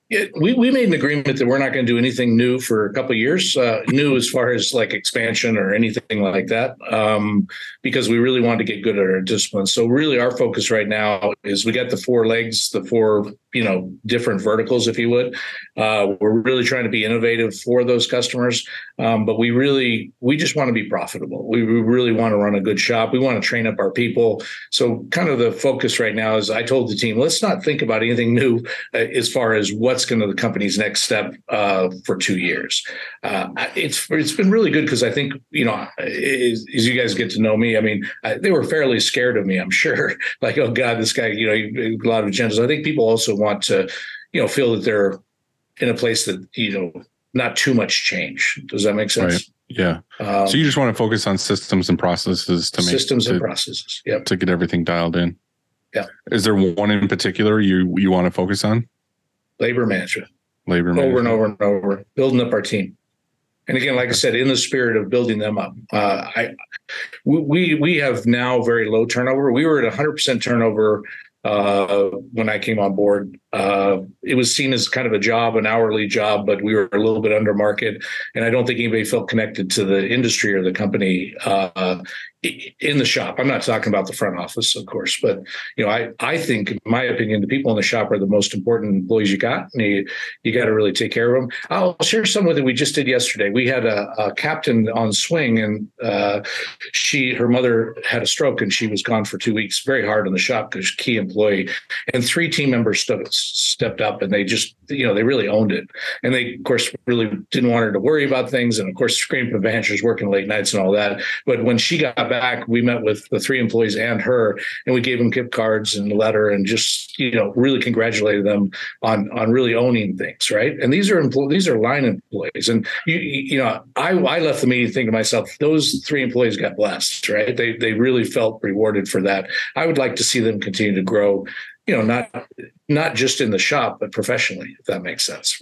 Yeah, we, we made an agreement that we're not going to do anything new for a couple years, uh, new as far as like expansion or anything like that, um, because we really wanted to get good at our discipline. So really, our focus right now is we got the four legs, the four you know different verticals, if you would. Uh, we're really trying to be innovative for those customers, um, but we really we just want to be profitable. We, we really want to run a good shop. We want to train up our people. So kind of the focus right now is I told the team, let's not think about anything new uh, as far as what's going to the company's next step uh, for two years. Uh, it's it's been really good because I think you know as, as you guys get to know me, I mean I, they were fairly scared of me. I'm sure, like oh god, this guy, you know, a lot of agendas. I think people also want to, you know, feel that they're in a place that you know not too much change. Does that make sense? Yeah. Um, So you just want to focus on systems and processes to make systems to, and processes. Yep. to get everything dialed in. Yeah. Is there one in particular you you want to focus on? Labor management. Labor over and management. over and over, building up our team. And again, like I said, in the spirit of building them up, uh, I we- we have now very low turnover. We were at 100 percent turnover uh, when I came on board. Uh, it was seen as kind of a job, an hourly job, but we were a little bit under market, and I don't think anybody felt connected to the industry or the company uh, in the shop. I'm not talking about the front office, of course, but you know, I I think, in my opinion, the people in the shop are the most important employees you got, and you you got to really take care of them. I'll share some with you. We just did yesterday. We had a, a captain on swing, and uh, she her mother had a stroke, and she was gone for two weeks. Very hard on the shop because key employee, and three team members stood, stepped up, and they just you know they really owned it. And they of course really didn't want her to worry about things, and of course screen managers working late nights and all that. But when she got back, we met with the three employees and her, and we gave them gift cards and a letter, and just you know really congratulated them on on really owning things, right? And these are employees, these are line employees, and you you know I I left the meeting thinking to myself, those three employees got blessed, right? They they really felt rewarded for that. I would like to see them continue to grow, you know, not not just in the shop but professionally, if that makes sense.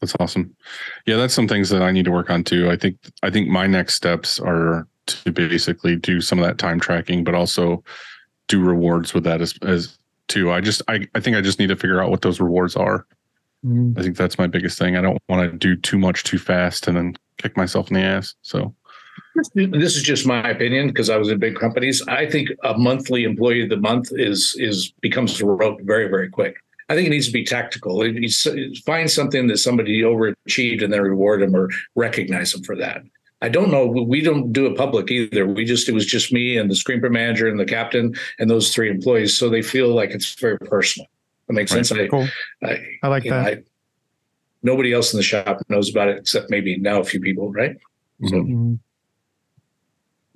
That's awesome. Yeah, that's some things that I need to work on too. I think I think my next steps are to basically do some of that time tracking, but also do rewards with that as as too. I just I, I think I just need to figure out what those rewards are. Mm. I think that's my biggest thing. I don't want to do too much too fast and then kick myself in the ass. So This is just my opinion because I was in big companies. I think a monthly employee of the month is is becomes rote very very quick. I think it needs to be tactical. It needs find something that somebody overachieved and then reward them or recognize them for that. I don't know. We don't do it public either. We just it was just me and the screenplay manager and the captain and those three employees, so they feel like it's very personal. That makes Right. sense. I, Cool. I, I like you know, that. I, nobody else in the shop knows about it except maybe now a few people, right? So Mm.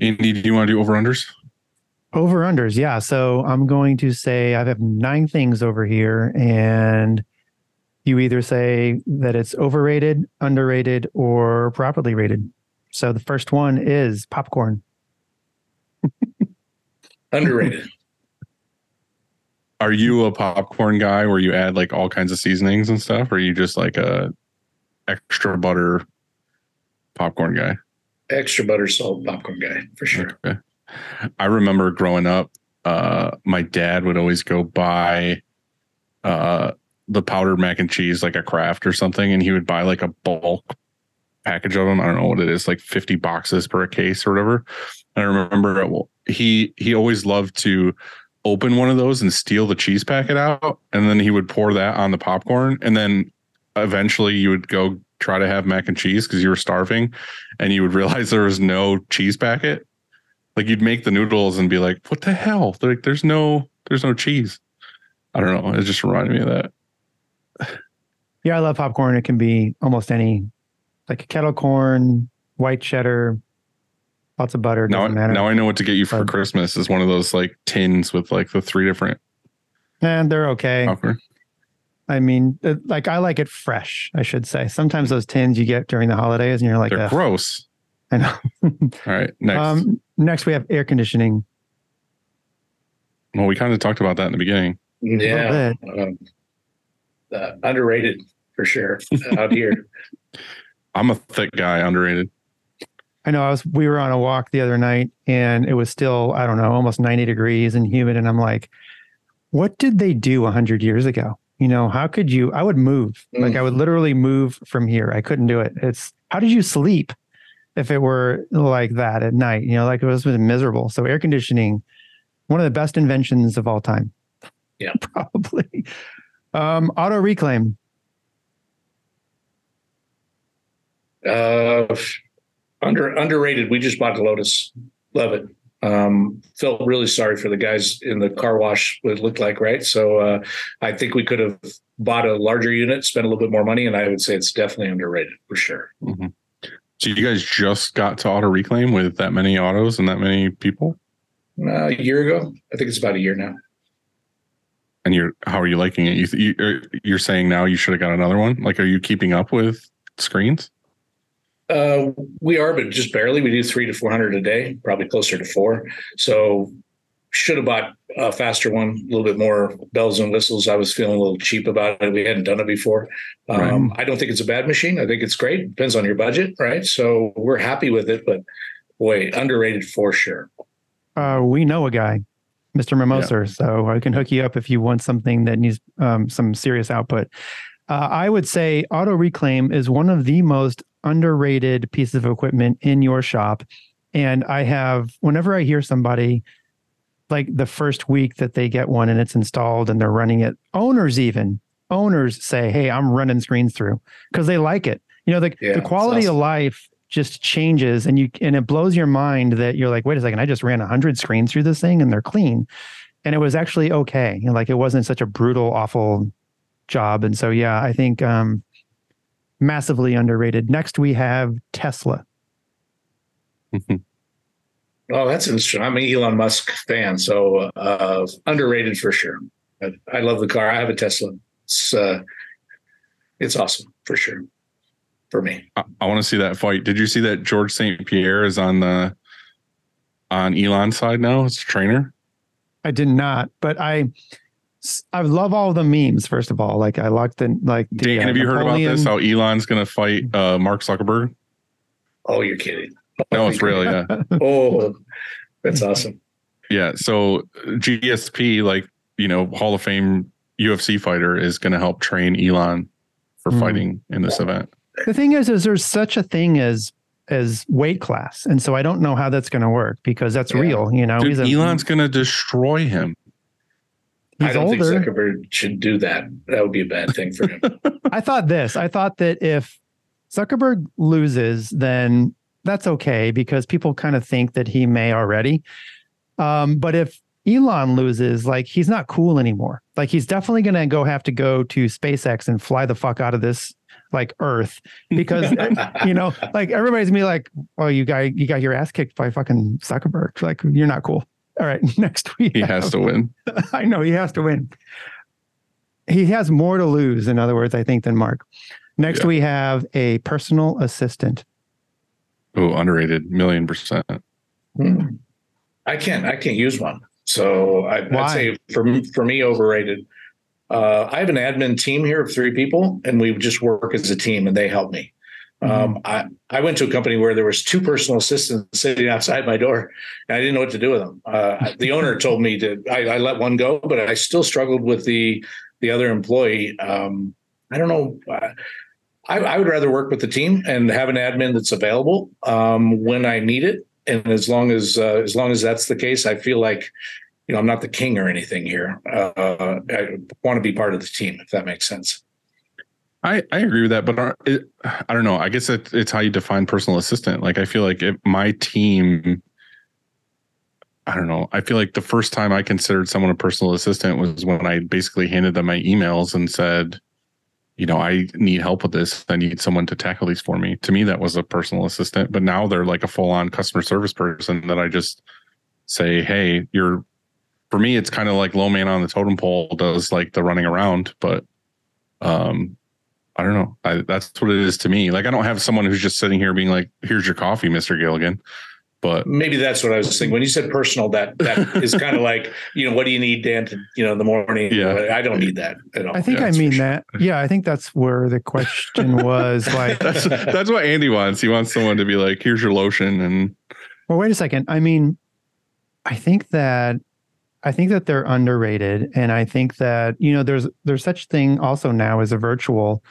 Andy, do you want to do over unders? Over unders, yeah. So I'm going to say I have nine things over here, and you either say that it's overrated, underrated, or properly rated. So the first one is popcorn. underrated. Are you a popcorn guy where you add like all kinds of seasonings and stuff? Or are you just like a extra butter popcorn guy? Extra butter salt popcorn guy for sure. Okay. I remember growing up, uh, my dad would always go buy uh, the powdered mac and cheese, like a Kraft or something, and he would buy like a bulk package of them. I don't know what it is, like 50 boxes per case or whatever. And I remember well, he he always loved to open one of those and steal the cheese packet out, and then he would pour that on the popcorn, and then eventually you would go try to have mac and cheese because you were starving, and you would realize there was no cheese packet like you'd make the noodles and be like, "What the hell?" They're like, "There's no, there's no cheese." I don't know. It just reminded me of that. Yeah, I love popcorn. It can be almost any, like kettle corn, white cheddar, lots of butter. Now, Doesn't matter. now I know what to get you for But- Christmas. Is one of those like tins with like the three different and they're okay. popcorn. I mean, uh, like I like it fresh. I should say. Sometimes those tins you get during the holidays, and you're like, They're "Ugh." gross. I know. All right, next. Um, next we have air conditioning. well, we kind of talked about that in the beginning. Yeah, um, uh, underrated for sure out here. I'm a thick guy, underrated. I know I was we were on a walk the other night and it was still, I don't know, almost 90 degrees and humid. And I'm like, what did they do hundred years ago? You know, how could you I would move. Like Mm. I would literally move from here. I couldn't do it. It's how did you sleep if it were like that at night? You know, like it was miserable. So air conditioning, one of the best inventions of all time. Yeah. Probably. Um, auto reclaim. Uh, under underrated. We just bought the Lotus. Love it. Um, felt really sorry for the guys in the car wash. What it looked like, right? So uh, I think we could have bought a larger unit, spent a little bit more money, and I would say it's definitely underrated for sure. Mhm. So you guys just got to auto reclaim with that many autos and that many people, Uh, a year ago, I think it's about a year now. and you're how are you liking it? You, you er, you're saying now you should have got another one. Like, are you keeping up with screens? Uh, we are, but just barely. We do three to four hundred a day, probably closer to four. So should have bought a faster one, a little bit more bells and whistles. I was feeling a little cheap about it. We hadn't done it before. Um, I don't think it's a bad machine. I think it's great. Depends on your budget, right? So we're happy with it, but boy, underrated for sure. Uh, we know a guy, Mr. Mimosa, so I can hook you up if you want something that needs um, some serious output. Uh, I would say auto reclaim is one of the most underrated pieces of equipment in your shop. And I have, whenever I hear somebody like the first week that they get one and it's installed and they're running it, owners even, owners say, Hey, I'm running screens through because they like it. You know, the, Yeah, the quality of life just changes and you and it blows your mind that you're like wait a second i just ran 100 screens through this thing and they're clean. And it was actually okay. You know, like it wasn't such a brutal awful job. And so yeah i think um massively underrated. Next we have tesla Oh, that's interesting. I'm an Elon Musk fan, so uh, underrated for sure. I, I love the car. I have a Tesla. It's uh, it's awesome for sure for me. I, I want to see that fight. Did you see that Georges St-Pierre is on the on Elon's side now? It's a trainer. I did not, but I I love all the memes. First of all, like I like the like. The, Dan, uh, have you heard about this? Napoleon- How Elon's going to fight uh, Mark Zuckerberg? Oh, you're kidding. No, it's real. Yeah, Oh, that's awesome. yeah. So GSP, like you know, Hall of Fame UFC fighter, is going to help train Elon for Hmm. fighting in this event. The thing is, is there's such a thing as as weight class, and so I don't know how that's going to work because that's Yeah. real. You know, Dude, he's a, Elon's going to destroy him. I don't older. think Zuckerberg should do that. That would be a bad thing for him. I thought this. I thought that if Zuckerberg loses, then that's okay because people kind of think that he may already. Um, but if Elon loses, like he's not cool anymore. Like he's definitely going to go have to go to SpaceX and fly the fuck out of this like Earth because you know, like everybody's gonna be like, "Oh, you got you got your ass kicked by fucking Zuckerberg. Like you're not cool." All right, next week He has to win. I know he has to win. He has more to lose, in other words, I think, than Mark. Next, Yeah. we have a personal assistant. Oh, underrated, million percent. Hmm. I can't. I can't use one. So I, Why? I'd say for for me, overrated. Uh, I have an admin team here of three people, and we just work as a team, and they help me. Um, I I went to a company where there was two personal assistants sitting outside my door, and I didn't know what to do with them. Uh, the owner told me to. I, I let one go, but I still struggled with the the other employee. Um, I don't know. Uh, I, I would rather work with the team and have an admin that's available um, when I need it and as long as uh, as long as that's the case, I feel like you know I'm not the king or anything here. Uh, I want to be part of the team, if that makes sense. I, I agree with that, but it, I don't know. I guess it, it's how you define personal assistant. Like I feel like if my team, I don't know. I feel like the first time I considered someone a personal assistant was when I basically handed them my emails and said, you know, I need help with this. I need someone to tackle these for me. To me, that was a personal assistant. But now they're like a full on customer service person that I just say, hey, you're. For me, it's kind of like low man on the totem pole does like the running around, but um I don't know. I, that's what it is to me. Like I don't have someone who's just sitting here being like, "Here's your coffee, Mister Gilligan." But Maybe that's what I was thinking when you said personal. That that is kind of like you know what do you need, Dan? To you know in the morning. Yeah. I don't need that at all. I think yeah, I mean sure. that. Yeah, I think that's where the question was. Like, that's that's what Andy wants. He wants someone to be like, "Here's your lotion," and well, wait a second. I mean, I think that I think that they're underrated, and I think that you know there's there's such thing also now as a virtual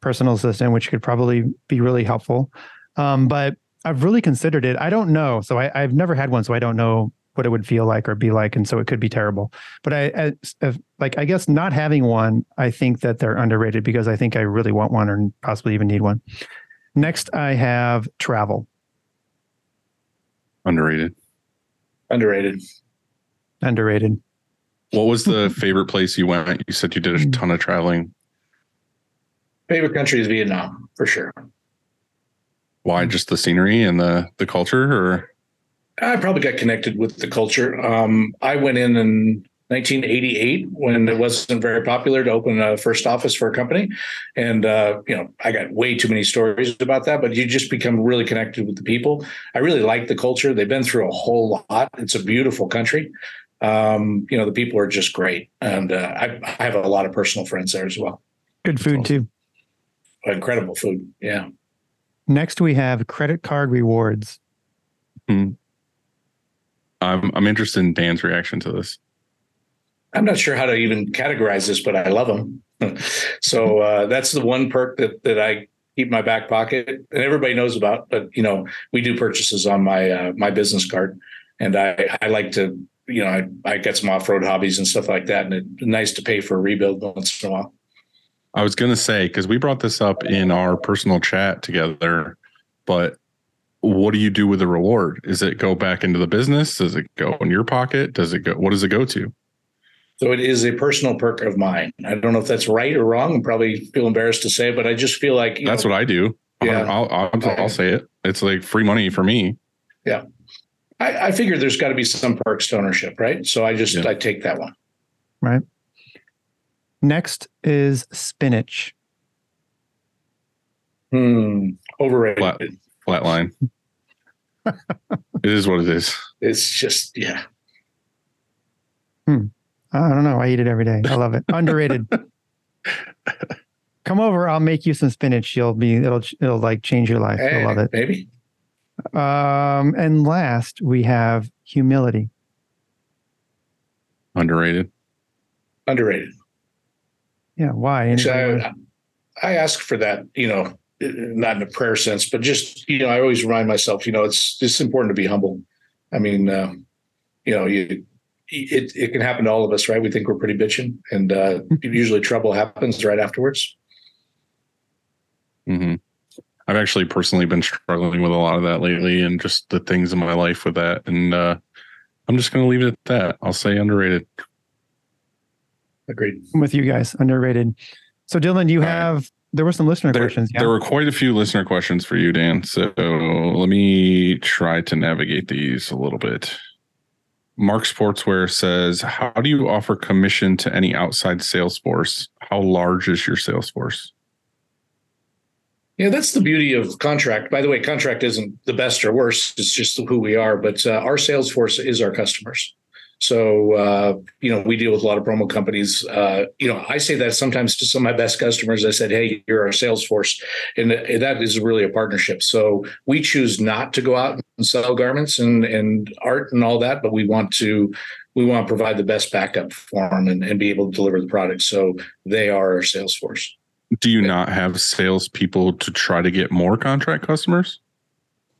personal assistant, which could probably be really helpful. Um, but I've really considered it. I don't know, so I, I've never had one, so I don't know what it would feel like or be like, and so it could be terrible. But I, I if, like I guess not having one, I think that they're underrated because I think I really want one or possibly even need one. Next, I have travel. underrated. underrated. Underrated. What was the favorite place you went? You said you did a hmm. ton of traveling. Favorite country is Vietnam for sure. Why? Just the scenery and the the culture, or I probably got connected with the culture. Um, I went in in 1988 when it wasn't very popular to open a first office for a company, and uh, you know I got way too many stories about that. But you just become really connected with the people. I really like the culture. They've been through a whole lot. It's a beautiful country. Um, you know the people are just great, and uh, I, I have a lot of personal friends there as well. Good food too. Incredible food. Yeah. Next, we have credit card rewards. I'm I'm interested in Dan's reaction to this. I'm not sure how to even categorize this, but I love them. so uh, that's the one perk that that I keep in my back pocket, and everybody knows about. But you know, we do purchases on my uh, my business card, and I I like to you know I, I get some off road hobbies and stuff like that, and it's nice to pay for a rebuild once in a while. I was gonna say because we brought this up in our personal chat together, but what do you do with the reward? Is it go back into the business? Does it go in your pocket? Does it go? What does it go to? So it is a personal perk of mine. I don't know if that's right or wrong. and probably feel embarrassed to say, it, but I just feel like That's what I do. Yeah. I'll, I'll, I'll say it. It's like free money for me. I, I figure there's got to be some perks to ownership, right? So I just Yeah. I take that one. Right. Next is spinach. Hmm. Overrated. Flat. Flatline. it is what it is. It's just yeah. Hmm. I don't know. I eat it every day. I love it. Underrated. Come over. I'll make you some spinach. You'll be. It'll. It'll like change your life. Eh, You'll love it. Maybe. Um. And last we have humility. Underrated. Underrated. Yeah. Why? Actually, Anybody I, I ask for that, you know, not in a prayer sense, but just, you know, I always remind myself, you know, it's it's important to be humble. I mean, um, you know, you it it can happen to all of us, right? We think we're pretty bitching, and uh, usually trouble happens right afterwards. Mm-hmm. I've actually personally been struggling with a lot of that lately and just the things in my life with that. And uh, I'm just going to leave it at that. I'll say underrated. Agreed. I'm with you guys. Underrated. So Dylan, you have. There were some listener There, questions. Yeah. there were quite a few listener questions for you, Dan. So let me try to navigate these a little bit. Mark Sportswear says, How do you offer commission to any outside sales force? How large is your sales force? Yeah, that's the beauty of contract. By the way, contract isn't the best or worst; it's just who we are. But uh, our sales force is our customers. So uh, you know, we deal with a lot of promo companies. Uh, you know, I say that sometimes to some of my best customers. I said, "Hey, you're our sales force," and that is really a partnership. So we choose not to go out and sell garments and and art and all that, but we want to we want to provide the best backup for them and, and be able to deliver the product. So they are our sales force. Do you not have salespeople to try to get more contract customers?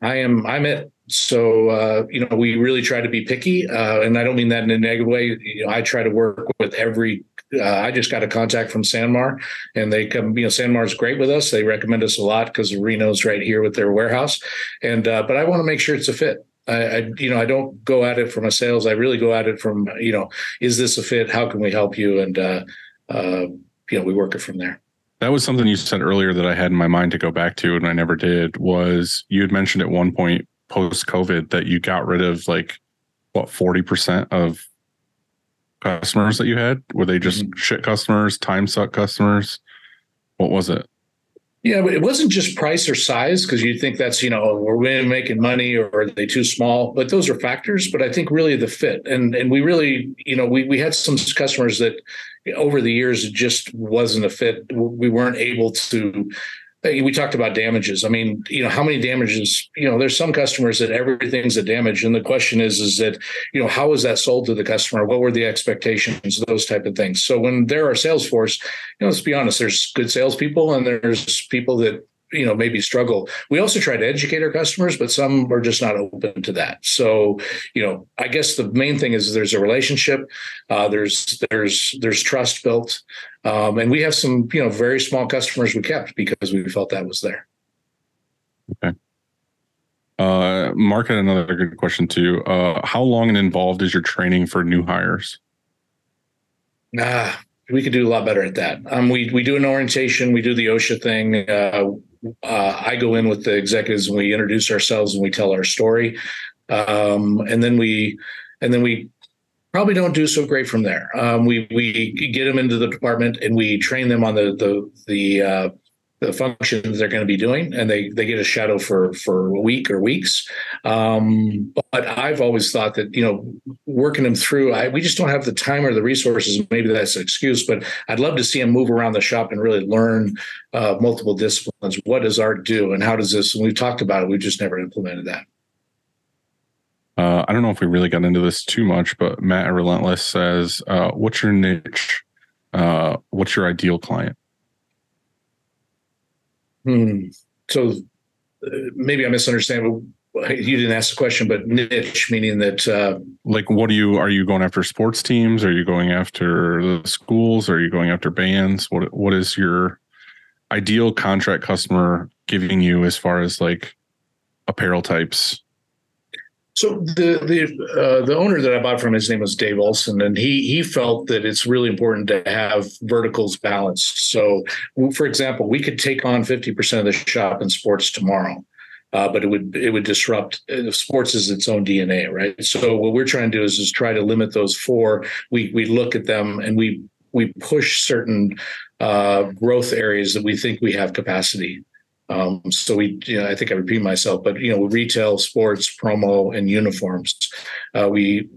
I am I'm it. So uh, you know, we really try to be picky, uh, and I don't mean that in a negative way. You know, I try to work with every. Uh, I just got a contact from SanMar, and they come. You know, SanMar's great with us. They recommend us a lot because Reno's right here with their warehouse, and uh, but I want to make sure it's a fit. I, I, you know, I don't go at it from a sales. I really go at it from, you know, is this a fit? How can we help you? And uh, uh, you know, we work it from there. That was something you said earlier that I had in my mind to go back to, and I never did. Was you had mentioned at one point post COVID that you got rid of like what forty percent of customers that you had? Were they just mm-hmm. shit customers, time suck customers? What was it? Yeah, but it wasn't just price or size because you think that's you know oh, we're really making money or are they too small? But those are factors. But I think really the fit and and we really you know we we had some customers that over the years it just wasn't a fit. We weren't able to. Uh, we talked about damages. I mean, you know, how many damages? You know, there's some customers that everything's a damage, and the question is, is that you know, how was that sold to the customer? What were the expectations? Those type of things. So when there are sales force, you know, let's be honest, there's good salespeople and there's people that you know maybe struggle we also try to educate our customers but some are just not open to that so you know i guess the main thing is there's a relationship uh, there's there's there's trust built um, and we have some you know very small customers we kept because we felt that was there Uh, Mark had another good question too. Uh, how long and involved is your training for new hires? Nah, we could do a lot better at that. Um, we we do an orientation, we do the OSHA thing. Uh, uh, I go in with the executives and we introduce ourselves and we tell our story, um, and then we and then we probably don't do so great from there. Um, we we get them into the department and we train them on the the the uh, the functions they're going to be doing, and they they get a shadow for for a week or weeks. Um, but I've always thought that you know working them through, I, we just don't have the time or the resources. Maybe that's an excuse, but I'd love to see them move around the shop and really learn uh, multiple disciplines. What does art do, and how does this? And we've talked about it. We've just never implemented that. Uh, I don't know if we really got into this too much, but Matt at Relentless says, uh, "What's your niche? Uh, what's your ideal client?" Hmm. So uh, maybe I misunderstand. But you didn't ask the question, but niche meaning that uh, Like, what do you are you going after? Sports teams? Are you going after the schools? Are you going after bands? What What is your ideal contract customer giving you as far as like apparel types? So the the uh, the owner that I bought from, his name was Dave Olson, and he he felt that it's really important to have verticals balanced. So, for example, we could take on fifty percent of the shop in sports tomorrow, uh, but it would it would disrupt. Uh, sports is its own DNA, right? So what we're trying to do is is try to limit those four. We we look at them and we we push certain uh, growth areas that we think we have capacity. Um, so we, you know, I think I repeat myself, but you know, retail, sports, promo, and uniforms. Uh, we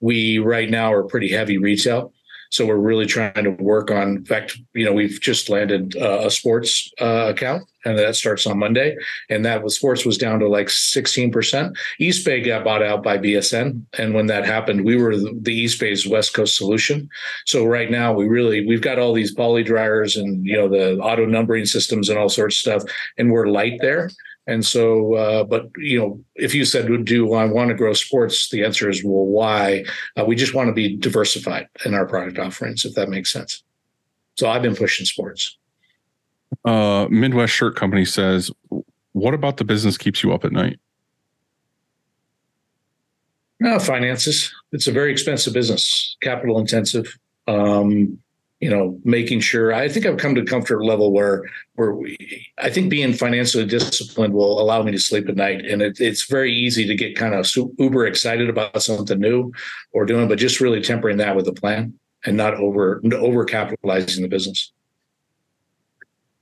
we right now are pretty heavy retail. So we're really trying to work on. In fact, you know, we've just landed uh, a sports uh, account, and that starts on Monday. And that was sports was down to like sixteen percent. Eastbay got bought out by BSN, and when that happened, we were the Eastbay's West Coast solution. So right now, we really we've got all these poly dryers and you know the auto numbering systems and all sorts of stuff, and we're light there. And so, uh, but you know, if you said, "Do I want to grow sports?" The answer is, "Well, why?" Uh, we just want to be diversified in our product offerings, if that makes sense. So I've been pushing sports. Uh, Midwest Shirt Company says, "What about the business keeps you up at night?" No, finances. It's a very expensive business, capital intensive. Um, you know, making sure I think I've come to a comfort level where where we, I think being financially disciplined will allow me to sleep at night. And it, it's very easy to get kind of uber excited about something new or doing, but just really tempering that with a plan and not over over capitalizing the business.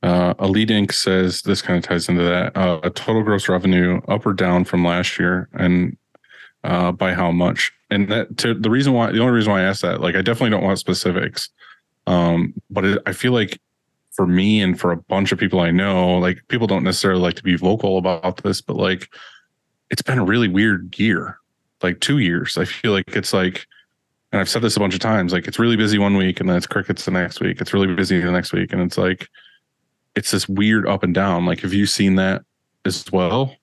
Uh, Elite Inc. says this kind of ties into that. Uh, a total gross revenue up or down from last year, and uh, by how much? And that to the reason why the only reason why I asked that, like, I definitely don't want specifics um, but it, I feel like for me and for a bunch of people I know, like people don't necessarily like to be vocal about this, but like it's been a really weird year, like two years. I feel like it's like, and I've said this a bunch of times, like it's really busy one week and then it's crickets the next week. It's really busy the next week. And it's like, it's this weird up and down. Like, have you seen that as well?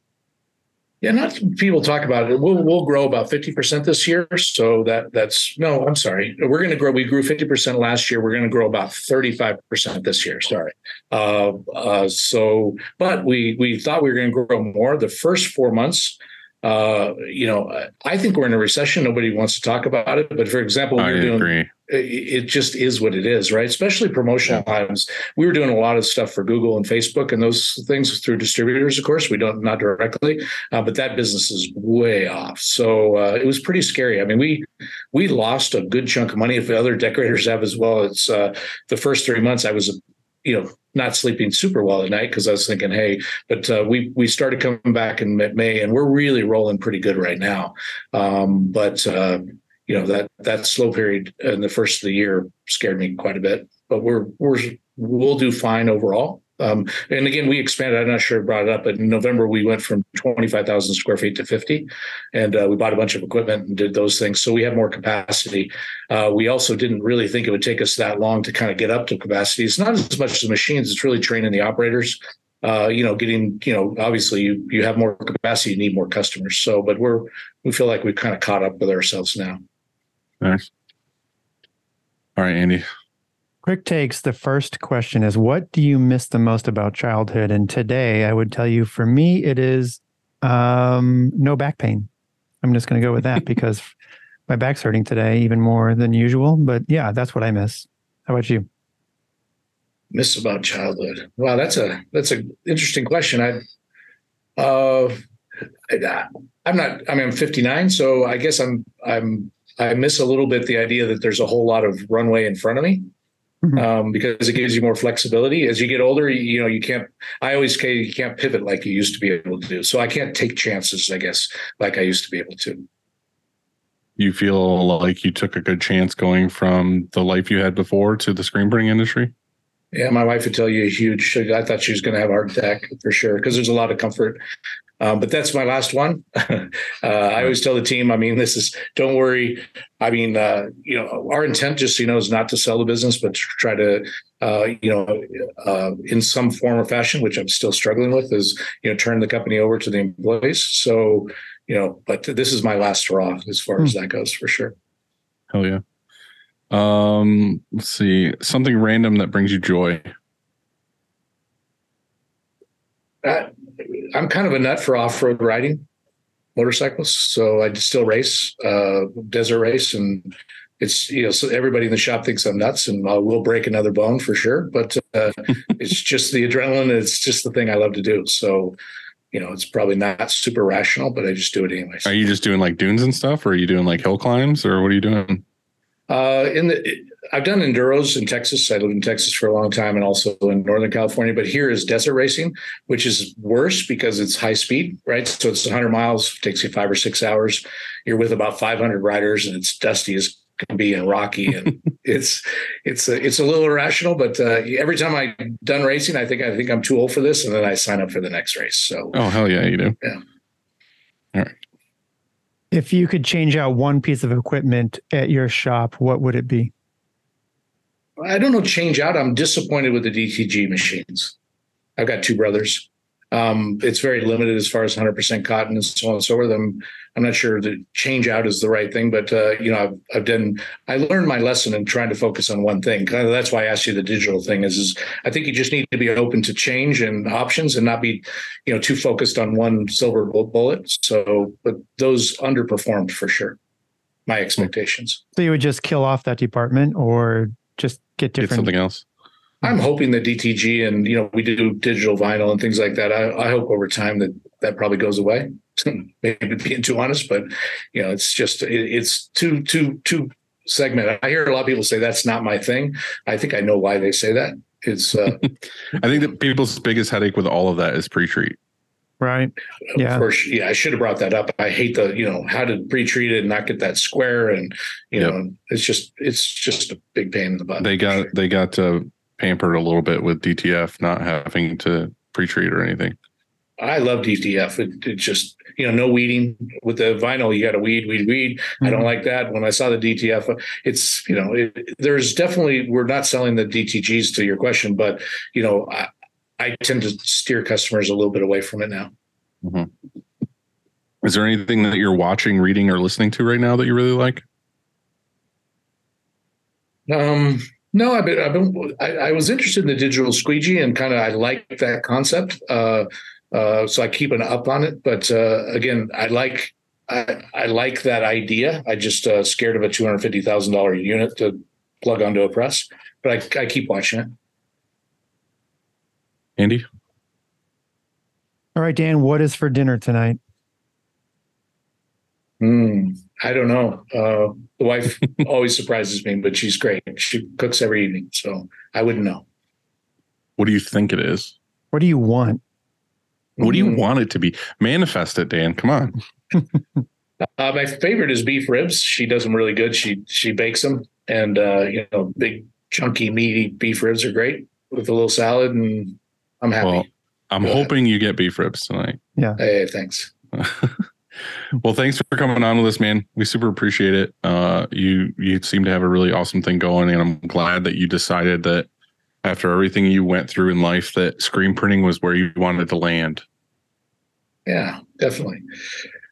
Yeah, not people talk about it. We'll we'll grow about fifty percent this year. So that that's no, I'm sorry. We're going to grow. We grew fifty percent last year. We're going to grow about thirty five percent this year. Sorry. Uh, uh, so, but we we thought we were going to grow more. The first four months, uh, you know, I think we're in a recession. Nobody wants to talk about it. But for example, we are doing agree it just is what it is, right? Especially promotional yeah. items. We were doing a lot of stuff for Google and Facebook and those things through distributors, of course. We don't not directly, uh, but that business is way off. So uh, it was pretty scary. I mean, we we lost a good chunk of money. If other decorators have as well, it's uh, the first three months. I was, you know, not sleeping super well at night because I was thinking, hey, but uh, we we started coming back in May, and we're really rolling pretty good right now. Um, but uh, you know that that slow period in the first of the year scared me quite a bit. But we're we're we'll do fine overall. Um, and again, we expanded. I'm not sure I brought it up, but in November we went from 25,000 square feet to 50, and uh, we bought a bunch of equipment and did those things. So we have more capacity. Uh, we also didn't really think it would take us that long to kind of get up to capacity. It's not as much as the machines; it's really training the operators. Uh, you know, getting you know, obviously you you have more capacity, you need more customers. So, but we're we feel like we've kind of caught up with ourselves now. Nice. All right, Andy. Quick takes. The first question is What do you miss the most about childhood? And today, I would tell you for me, it is um, no back pain. I'm just going to go with that because my back's hurting today even more than usual. But yeah, that's what I miss. How about you? Miss about childhood. Wow, that's a that's a interesting question. I, uh, I, I'm not. I mean, I'm 59, so I guess I'm I'm I miss a little bit the idea that there's a whole lot of runway in front of me. Mm-hmm. Um, because it gives you more flexibility. As you get older, you, you, know you can't. I always say you can't pivot like you used to be able to do. So I can't take chances, I guess, like I used to be able to. You feel like you took a good chance going from the life you had before to the screen printing industry. Yeah, my wife would tell you a huge. I thought she was going to have a heart attack for sure because there's a lot of comfort um, but that's my last one. uh, I always tell the team, I mean, this is, don't worry. I mean, uh, you know, our intent, just so you know, is not to sell the business, but to try to, uh, you know, uh, in some form or fashion, which I'm still struggling with, is, you know, turn the company over to the employees. So, you know, but this is my last hurrah as far hmm. as that goes for sure. Hell yeah. Um, let's see, something random that brings you joy. Uh, I'm kind of a nut for off road riding motorcycles. So I still race, uh, desert race, and it's you know so everybody in the shop thinks I'm nuts, and I will break another bone for sure. But uh, it's just the adrenaline. It's just the thing I love to do. So you know, it's probably not super rational, but I just do it anyways. Are you just doing like dunes and stuff, or are you doing like hill climbs, or what are you doing? Uh, in the, I've done enduros in Texas. I lived in Texas for a long time, and also in Northern California. But here is desert racing, which is worse because it's high speed, right? So it's 100 miles, takes you five or six hours. You're with about 500 riders, and it's dusty as can be and rocky, and it's it's a, it's a little irrational. But uh, every time I'm done racing, I think I think I'm too old for this, and then I sign up for the next race. So Oh hell yeah, you do. If you could change out one piece of equipment at your shop, what would it be? I don't know, change out. I'm disappointed with the DTG machines. I've got two brothers. Um, it's very limited as far as 100% cotton and so on and so forth. I'm, I'm not sure that change out is the right thing, but uh, you know, I've, I've done. I learned my lesson in trying to focus on one thing. Kind of that's why I asked you the digital thing. Is, is I think you just need to be open to change and options, and not be, you know, too focused on one silver bullet. So, but those underperformed for sure. My expectations. So you would just kill off that department or just get Get different something else. I'm hoping that DTG and you know we do digital vinyl and things like that. I, I hope over time that that probably goes away. Maybe being too honest, but you know it's just it, it's too too too segment. I hear a lot of people say that's not my thing. I think I know why they say that. It's uh, I think that people's biggest headache with all of that is pre-treat. right? Yeah. of course, yeah. I should have brought that up. I hate the you know how to pre-treat it and not get that square and you Yep. know it's just it's just a big pain in the butt. They got they got uh, pampered a little bit with DTF not having to pre-treat or anything. I love DTF. It, it just, you know, no weeding with the vinyl. You got to weed, weed, weed. I don't like that. When I saw the DTF, it's, you know, it, there's definitely, we're not selling the DTGs to your question, but, you know, I, I tend to steer customers a little bit away from it now. Is there anything that you're watching, reading, or listening to right now that you really like? Um, no, I've been, I've been, I, I was interested in the digital squeegee and kind of, I like that concept. Uh, uh, so I keep an up on it, but, uh, again, I like, I, I like that idea. I just, uh, scared of a $250,000 unit to plug onto a press, but I, I keep watching it. Andy? All right, Dan, what is for dinner tonight? Hmm, I don't know. Uh, the wife always surprises me, but she's great. She cooks every evening. So I wouldn't know. What do you think it is? What do you want? What do you Mm. want it to be? Manifest it, Dan. Come on. Uh, my favorite is beef ribs. She does them really good. She she bakes them, and uh, you know, big chunky meaty beef ribs are great with a little salad, and I'm happy. Well, I'm Go ahead. hoping you get beef ribs tonight. Yeah. Hey, thanks. well, thanks for coming on with us, man. We super appreciate it. Uh, you you seem to have a really awesome thing going, and I'm glad that you decided that after everything you went through in life, that screen printing was where you wanted to land. Yeah, definitely.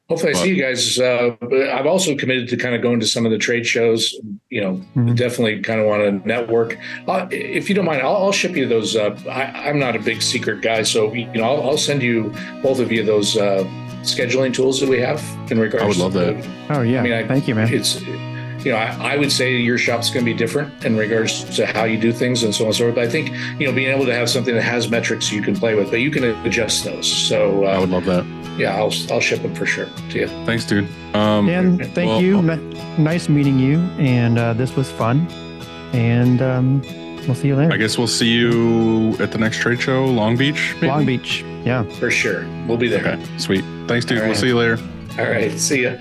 Hopefully, I Well- see you guys. Uh, but I've also committed to kind of going to some of the trade shows. You know, Mhm. definitely kind of want to network. Uh, if you don't mind, I'll, I'll ship you those. Uh, I, I'm not a big secret guy, so you know, I'll, I'll send you both of you those uh, scheduling tools that we have in regards. I would love to- that. Oh yeah, I mean, I- thank you, man. it's you know I, I would say your shop's going to be different in regards to how you do things and so on and so forth but i think you know being able to have something that has metrics you can play with but you can adjust those so I uh, would love that. yeah i'll i'll ship them for sure to you Thanks, dude. Um, Dan, thank well- you. N- nice meeting you, and uh, this was fun. And um, we'll see you later. I guess we'll see you at the next trade show, Long Beach. maybe? Long Beach. Yeah. for sure we'll be there Okay, sweet. Thanks, dude. All We'll see you later. all right see ya